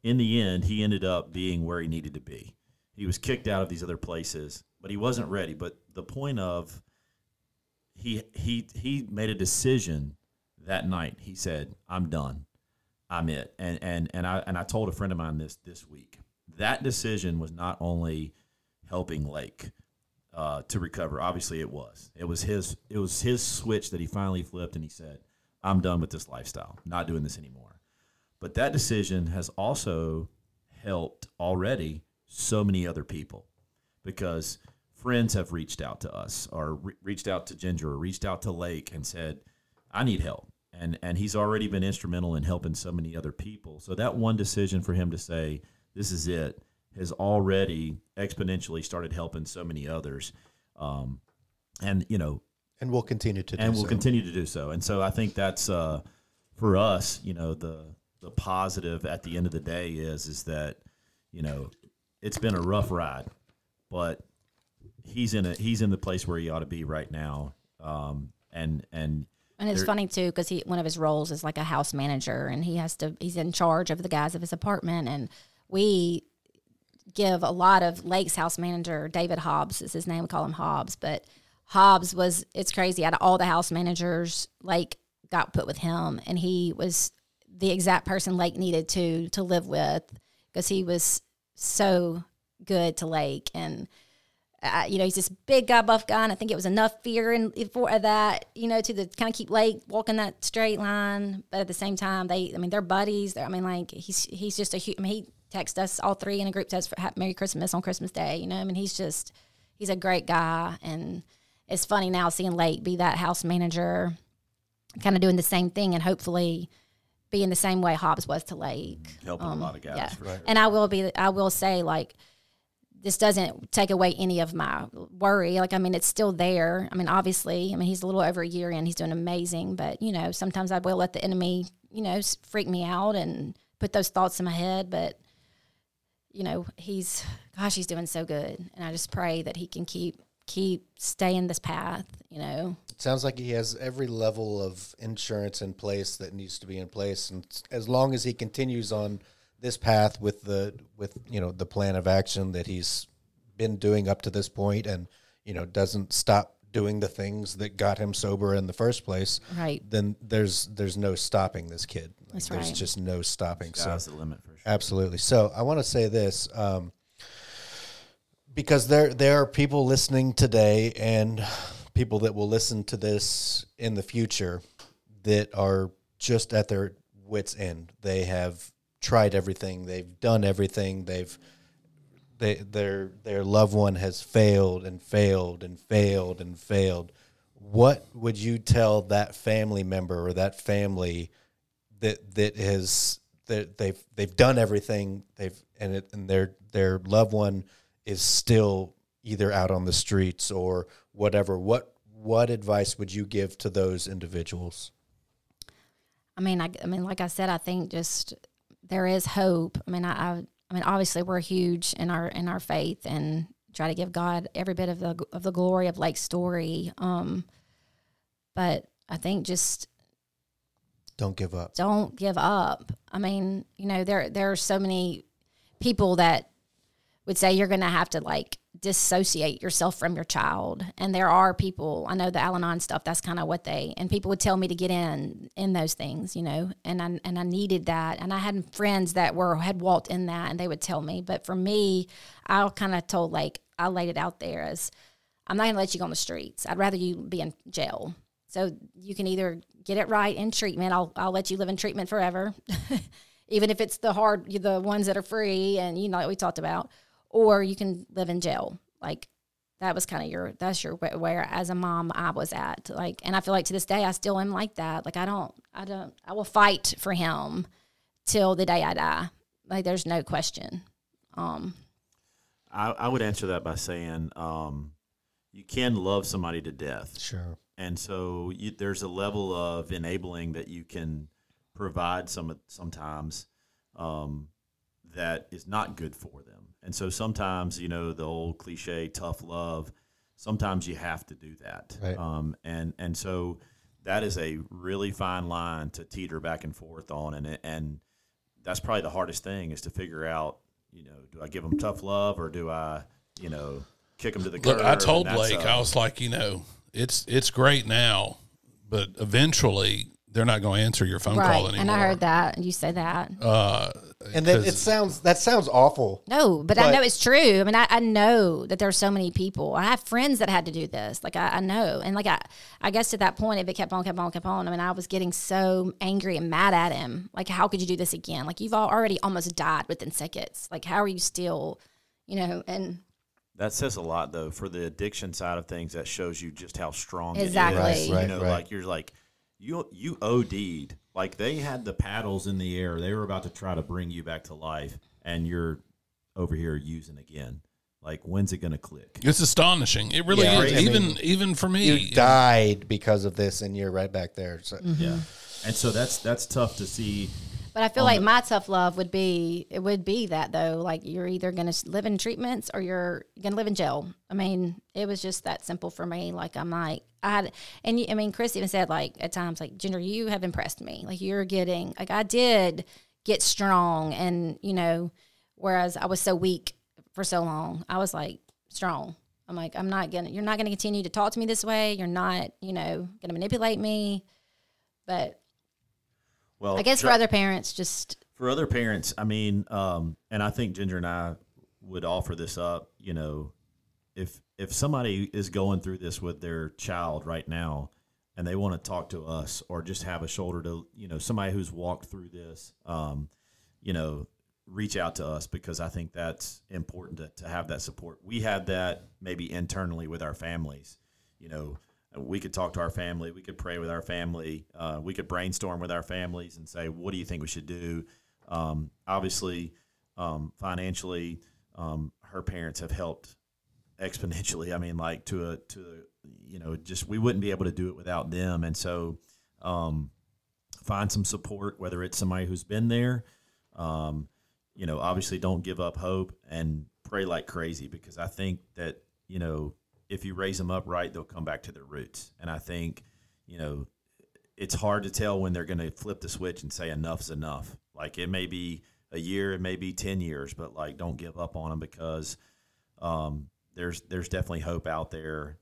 in the end, he ended up being where he needed to be. He was kicked out of these other places, but he wasn't ready. But the point of he he he made a decision that night. He said, "I'm done. I'm it." And and and I and I told a friend of mine this this week. That decision was not only helping Lake uh, to recover. Obviously, it was. It was his. It was his switch that he finally flipped, and he said, "I'm done with this lifestyle. Not doing this anymore." But that decision has also helped already so many other people because friends have reached out to us or re- reached out to Ginger or reached out to Lake and said, "I need help." And and he's already been instrumental in helping so many other people. So that one decision for him to say, "This is it," has already exponentially started helping so many others. Um, and you know, and we'll continue to do and we'll so. continue to do so. And so I think that's uh, for us, you know, the the positive at the end of the day is is that you know it's been a rough ride, but he's in a he's in the place where he ought to be right now. Um, and and And it's There- funny too because he one of his roles is like a house manager, and he has to he's in charge of the guys of his apartment, and we give a lot of Lake's house manager David Hobbs is his name. We call him Hobbs, but Hobbs was it's crazy. Out of all the house managers, Lake got put with him, and he was the exact person Lake needed to to live with because he was so good to Lake and uh, you know, he's this big guy, buff guy, and I think it was enough fear and for that, you know, to the kind of keep Lake walking that straight line. But at the same time, they, I mean, they're buddies. They're, I mean, like he's he's just a huge. I mean, he texts us all three in a group text for Merry Christmas on Christmas Day. You know, I mean, he's just he's a great guy, and it's funny now seeing Lake be that house manager, kind of doing the same thing, and hopefully being the same way Hobbs was to Lake. helping Um, a lot of guys. yeah. Right. And I will be, I will say, like, this doesn't take away any of my worry. Like, I mean, it's still there. I mean, obviously, I mean, he's a little over a year in, he's doing amazing, but, you know, sometimes I will let the enemy, you know, freak me out and put those thoughts in my head. But, you know, he's, gosh, he's doing so good. And I just pray that he can keep, keep staying this path, you know. It sounds like he has every level of insurance in place that needs to be in place, and as long as he continues on this path with the with you know the plan of action that he's been doing up to this point, and you know, doesn't stop doing the things that got him sober in the first place, Right. then there's there's no stopping this kid. Like, That's there's right. just no stopping. So the limit for sure. Absolutely. So I want to say this um, because there there are people listening today and people that will listen to this in the future that are just at their wits end. They have tried everything. They've done everything. They've they their their loved one has failed and failed and failed and failed. What would you tell that family member or that family that that has that they've they've done everything they've and it, and their their loved one is still either out on the streets or whatever what what advice would you give to those individuals I mean, I, I mean, like I said, I think just there is hope. I mean, I, I, I mean, obviously we're huge in our in our faith and try to give God every bit of the of the glory of Lake's story. Um, but I think just don't give up don't give up. I mean, you know, there there are so many people that would say you're going to have to like dissociate yourself from your child, and there are people. I know the Al-Anon stuff. That's kind of what they and people would tell me to get in in those things, you know, and I and I needed that, and I had friends that were had walked in that, and they would tell me. But for me, I kind of told like I laid it out there as I'm not going to let you go on the streets. I'd rather you be in jail. So you can either get it right in treatment. I'll I'll let you live in treatment forever, even if it's the hard the ones that are free and you know we talked about, or you can live in jail. Like that was kind of your that's your where as a mom I was at. Like, and I feel like to this day I still am like that. Like I don't I don't I will fight for him till the day I die. Like there's no question. Um, I, I would answer that by saying um, you can love somebody to death. sure and so you, there's a level of enabling that you can provide some sometimes um, that is not good for them. And so sometimes you know the old cliche tough love. Sometimes you have to do that. Right. Um, and and so that is a really fine line to teeter back and forth on, and and that's probably the hardest thing is to figure out. You know, do I give them tough love or do I, you know, kick them to the curb? Look, I told Blake, uh, I was like, you know, it's it's great now, but eventually they're not going to answer your phone right. call anymore. And I heard that and you say that. Uh, and then it 'cause- sounds that sounds awful No, but, I know it's true. I mean, I, I know that there's so many people. I have friends that had to do this. Like I, I know, and like I, I guess at that point, if it kept on, kept on, kept on. I mean, I was getting so angry and mad at him. Like, how could you do this again? Like you've al- already almost died within seconds. Like, how are you still, you know? And That says a lot, though, for the addiction side of things. That shows you just how strong Exactly. it Right, is. right, you know, right. like you're like you you OD'd. Like they had the paddles in the air. They were about to try to bring you back to life, and you're over here using again. Like when's it gonna click? it's astonishing. It really Yeah, is. I even mean, even for me, you died because of this and you're right back there so Yeah, and so that's that's tough to see. But I feel like the- my tough love would be it would be that though. Like you're either gonna live in treatments or you're gonna live in jail. I mean, it was just that simple for me. Like I'm like I had, and you, I mean, Chris even said like at times like Ginger, you have impressed me. Like you're getting like I did get strong, and you know, whereas I was so weak for so long, I was like strong. I'm like I'm not gonna. You're not gonna continue to talk to me this way. You're not, you know, gonna manipulate me. But Well, I guess for other parents, just for other parents, I mean, um, and I think Ginger and I would offer this up. You know, if if somebody is going through this with their child right now, and they want to talk to us, or just have a shoulder to, you know, somebody who's walked through this, um, you know, reach out to us because I think that's important to, to have that support. We had that maybe internally with our families. You know, we could talk to our family, we could pray with our family, uh, we could brainstorm with our families and say, what do you think we should do? Um, obviously, um, financially, um, her parents have helped exponentially. I mean, like to a to a, you know, just we wouldn't be able to do it without them. And so, um, find some support, whether it's somebody who's been there. Um, you know, obviously, don't give up hope and pray like crazy because I think that you know if you raise them up right, they'll come back to their roots. And I think you know it's hard to tell when they're going to flip the switch and say enough's enough. Like it may be a year, it may be ten years, but like don't give up on them because um, there's there's definitely hope out there.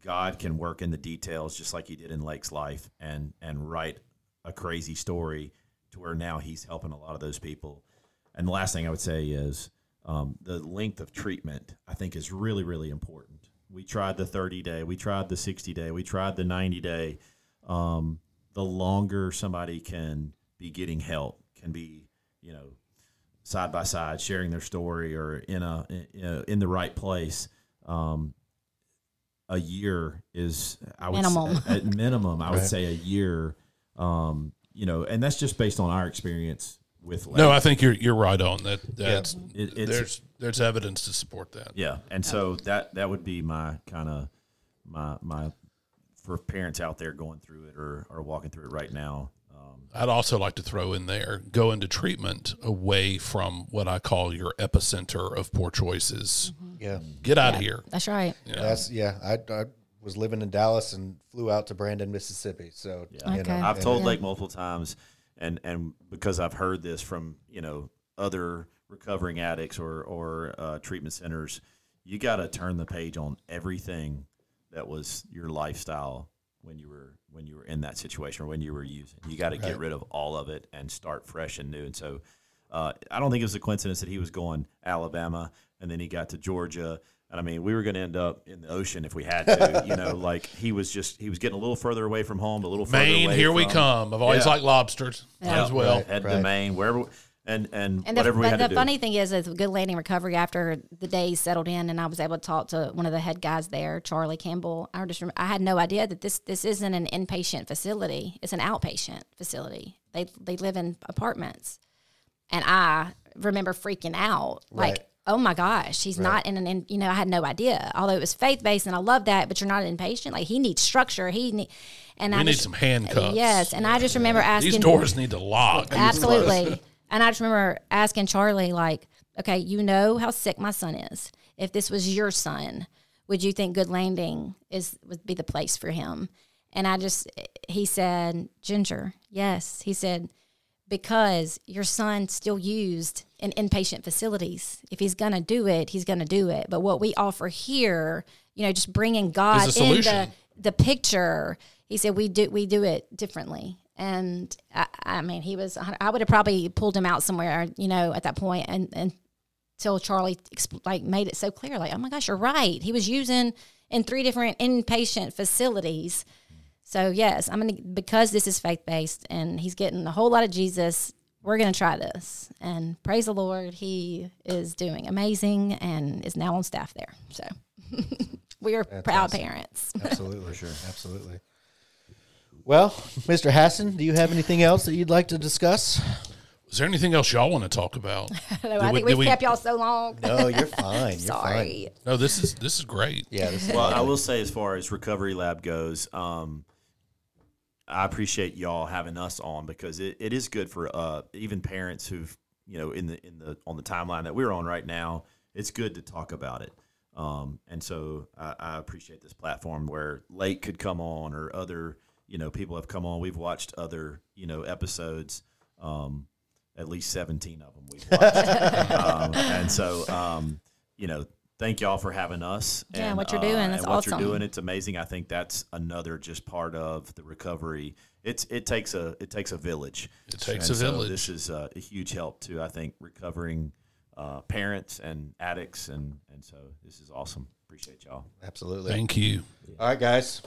God can work in the details just like He did in Lake's life, and and write a crazy story to where now He's helping a lot of those people. And the last thing I would say is um, the length of treatment. I think is really really important. We tried the 30 day, we tried the 60 day, we tried the 90 day. Um, the longer somebody can be getting help, can be you know side by side, sharing their story, or in a in, you know, in the right place. Um, a year is I would Minimum. Say, at minimum. I would say a year. Um, you know, and that's just based on our experience with. No, I think you're you're right on that. That's It- it's- there's there's evidence to support that. Yeah, and so that that would be my kind of my my for parents out there going through it or or walking through it right now. Um, I'd also like to throw in there go into treatment away from what I call your epicenter of poor choices. Yeah, Get out of here. That's right. Yeah. that's yeah. I, I was living in Dallas and flew out to Brandon, Mississippi. So Yeah. you Okay. know, I've told it- Lake multiple times, and and because I've heard this from you know other recovering addicts or or uh, treatment centers, you got to turn the page on everything that was your lifestyle when you were when you were in that situation or when you were using. You got to get rid of all of it and start fresh and new. And so, uh, I don't think it was a coincidence that he was going Alabama and then he got to Georgia. And I mean, we were going to end up in the ocean if we had to. you know, like he was just he was getting a little further away from home, a little further Maine, away here we come. I've always Yeah. liked lobsters Yeah. as well. Right. head to Maine, wherever, and and And the, whatever we had the to do. funny thing is, is Good Landing Recovery, after the days settled in and I was able to talk to one of the head guys there, Charlie Campbell, I just rem- I had no idea that this this isn't an inpatient facility; it's an outpatient facility. They they live in apartments, and I remember freaking out, Right. Oh my gosh, he's not in an in, you know I had no idea. Although it was faith based, and I love that, but you're not an inpatient. Like he needs structure. He need, and We I need just, some handcuffs. Yes, and I just remember asking These doors need to lock. Absolutely. and I just remember asking Charlie, like, okay, you know how sick my son is. If this was your son, would you think Good Landing is would be the place for him? And I just, he said, Ginger, yes. He said, because your son still used in inpatient facilities. If he's going to do it, he's going to do it. But what we offer here, you know, just bringing God in the the picture. He said we do we do it differently. And I, I mean, he was. I would have probably pulled him out somewhere, you know, at that point, and and until Charlie like made it so clear, like, oh my gosh, you're right. He was using in three different inpatient facilities. So yes, I'm gonna because this is faith based, and he's getting a whole lot of Jesus. We're gonna try this, and praise the Lord, he is doing amazing and is now on staff there. So we are proud awesome. parents. absolutely, sure, absolutely. Well, Mr. Hassan, do you have anything else that you'd like to discuss? Is there anything else y'all want to talk about? I we- think did we've we- kept y'all so long. No, you're fine. You're fine. Sorry. No, this is this is great. Yeah, this is well, I will say, as far as recovery lab goes, um, I appreciate y'all having us on because it, it is good for uh, even parents who've you know in the in the on the timeline that we're on right now. It's good to talk about it, um, and so I, I appreciate this platform where Lake could come on or other you know people have come on. We've watched other you know episodes. Um, at least 17 of them we've watched. um, and so, um, you know, thank y'all for having us. Yeah, and, what you're doing, uh, that's and what awesome. you're doing, it's amazing. I think that's another just part of the recovery. It's it takes a it takes a village. It takes and a so village. This is a, a, huge help too. I think recovering uh, parents and addicts, and and so this is awesome. Appreciate y'all. Absolutely. Thank you. Yeah. All right, guys.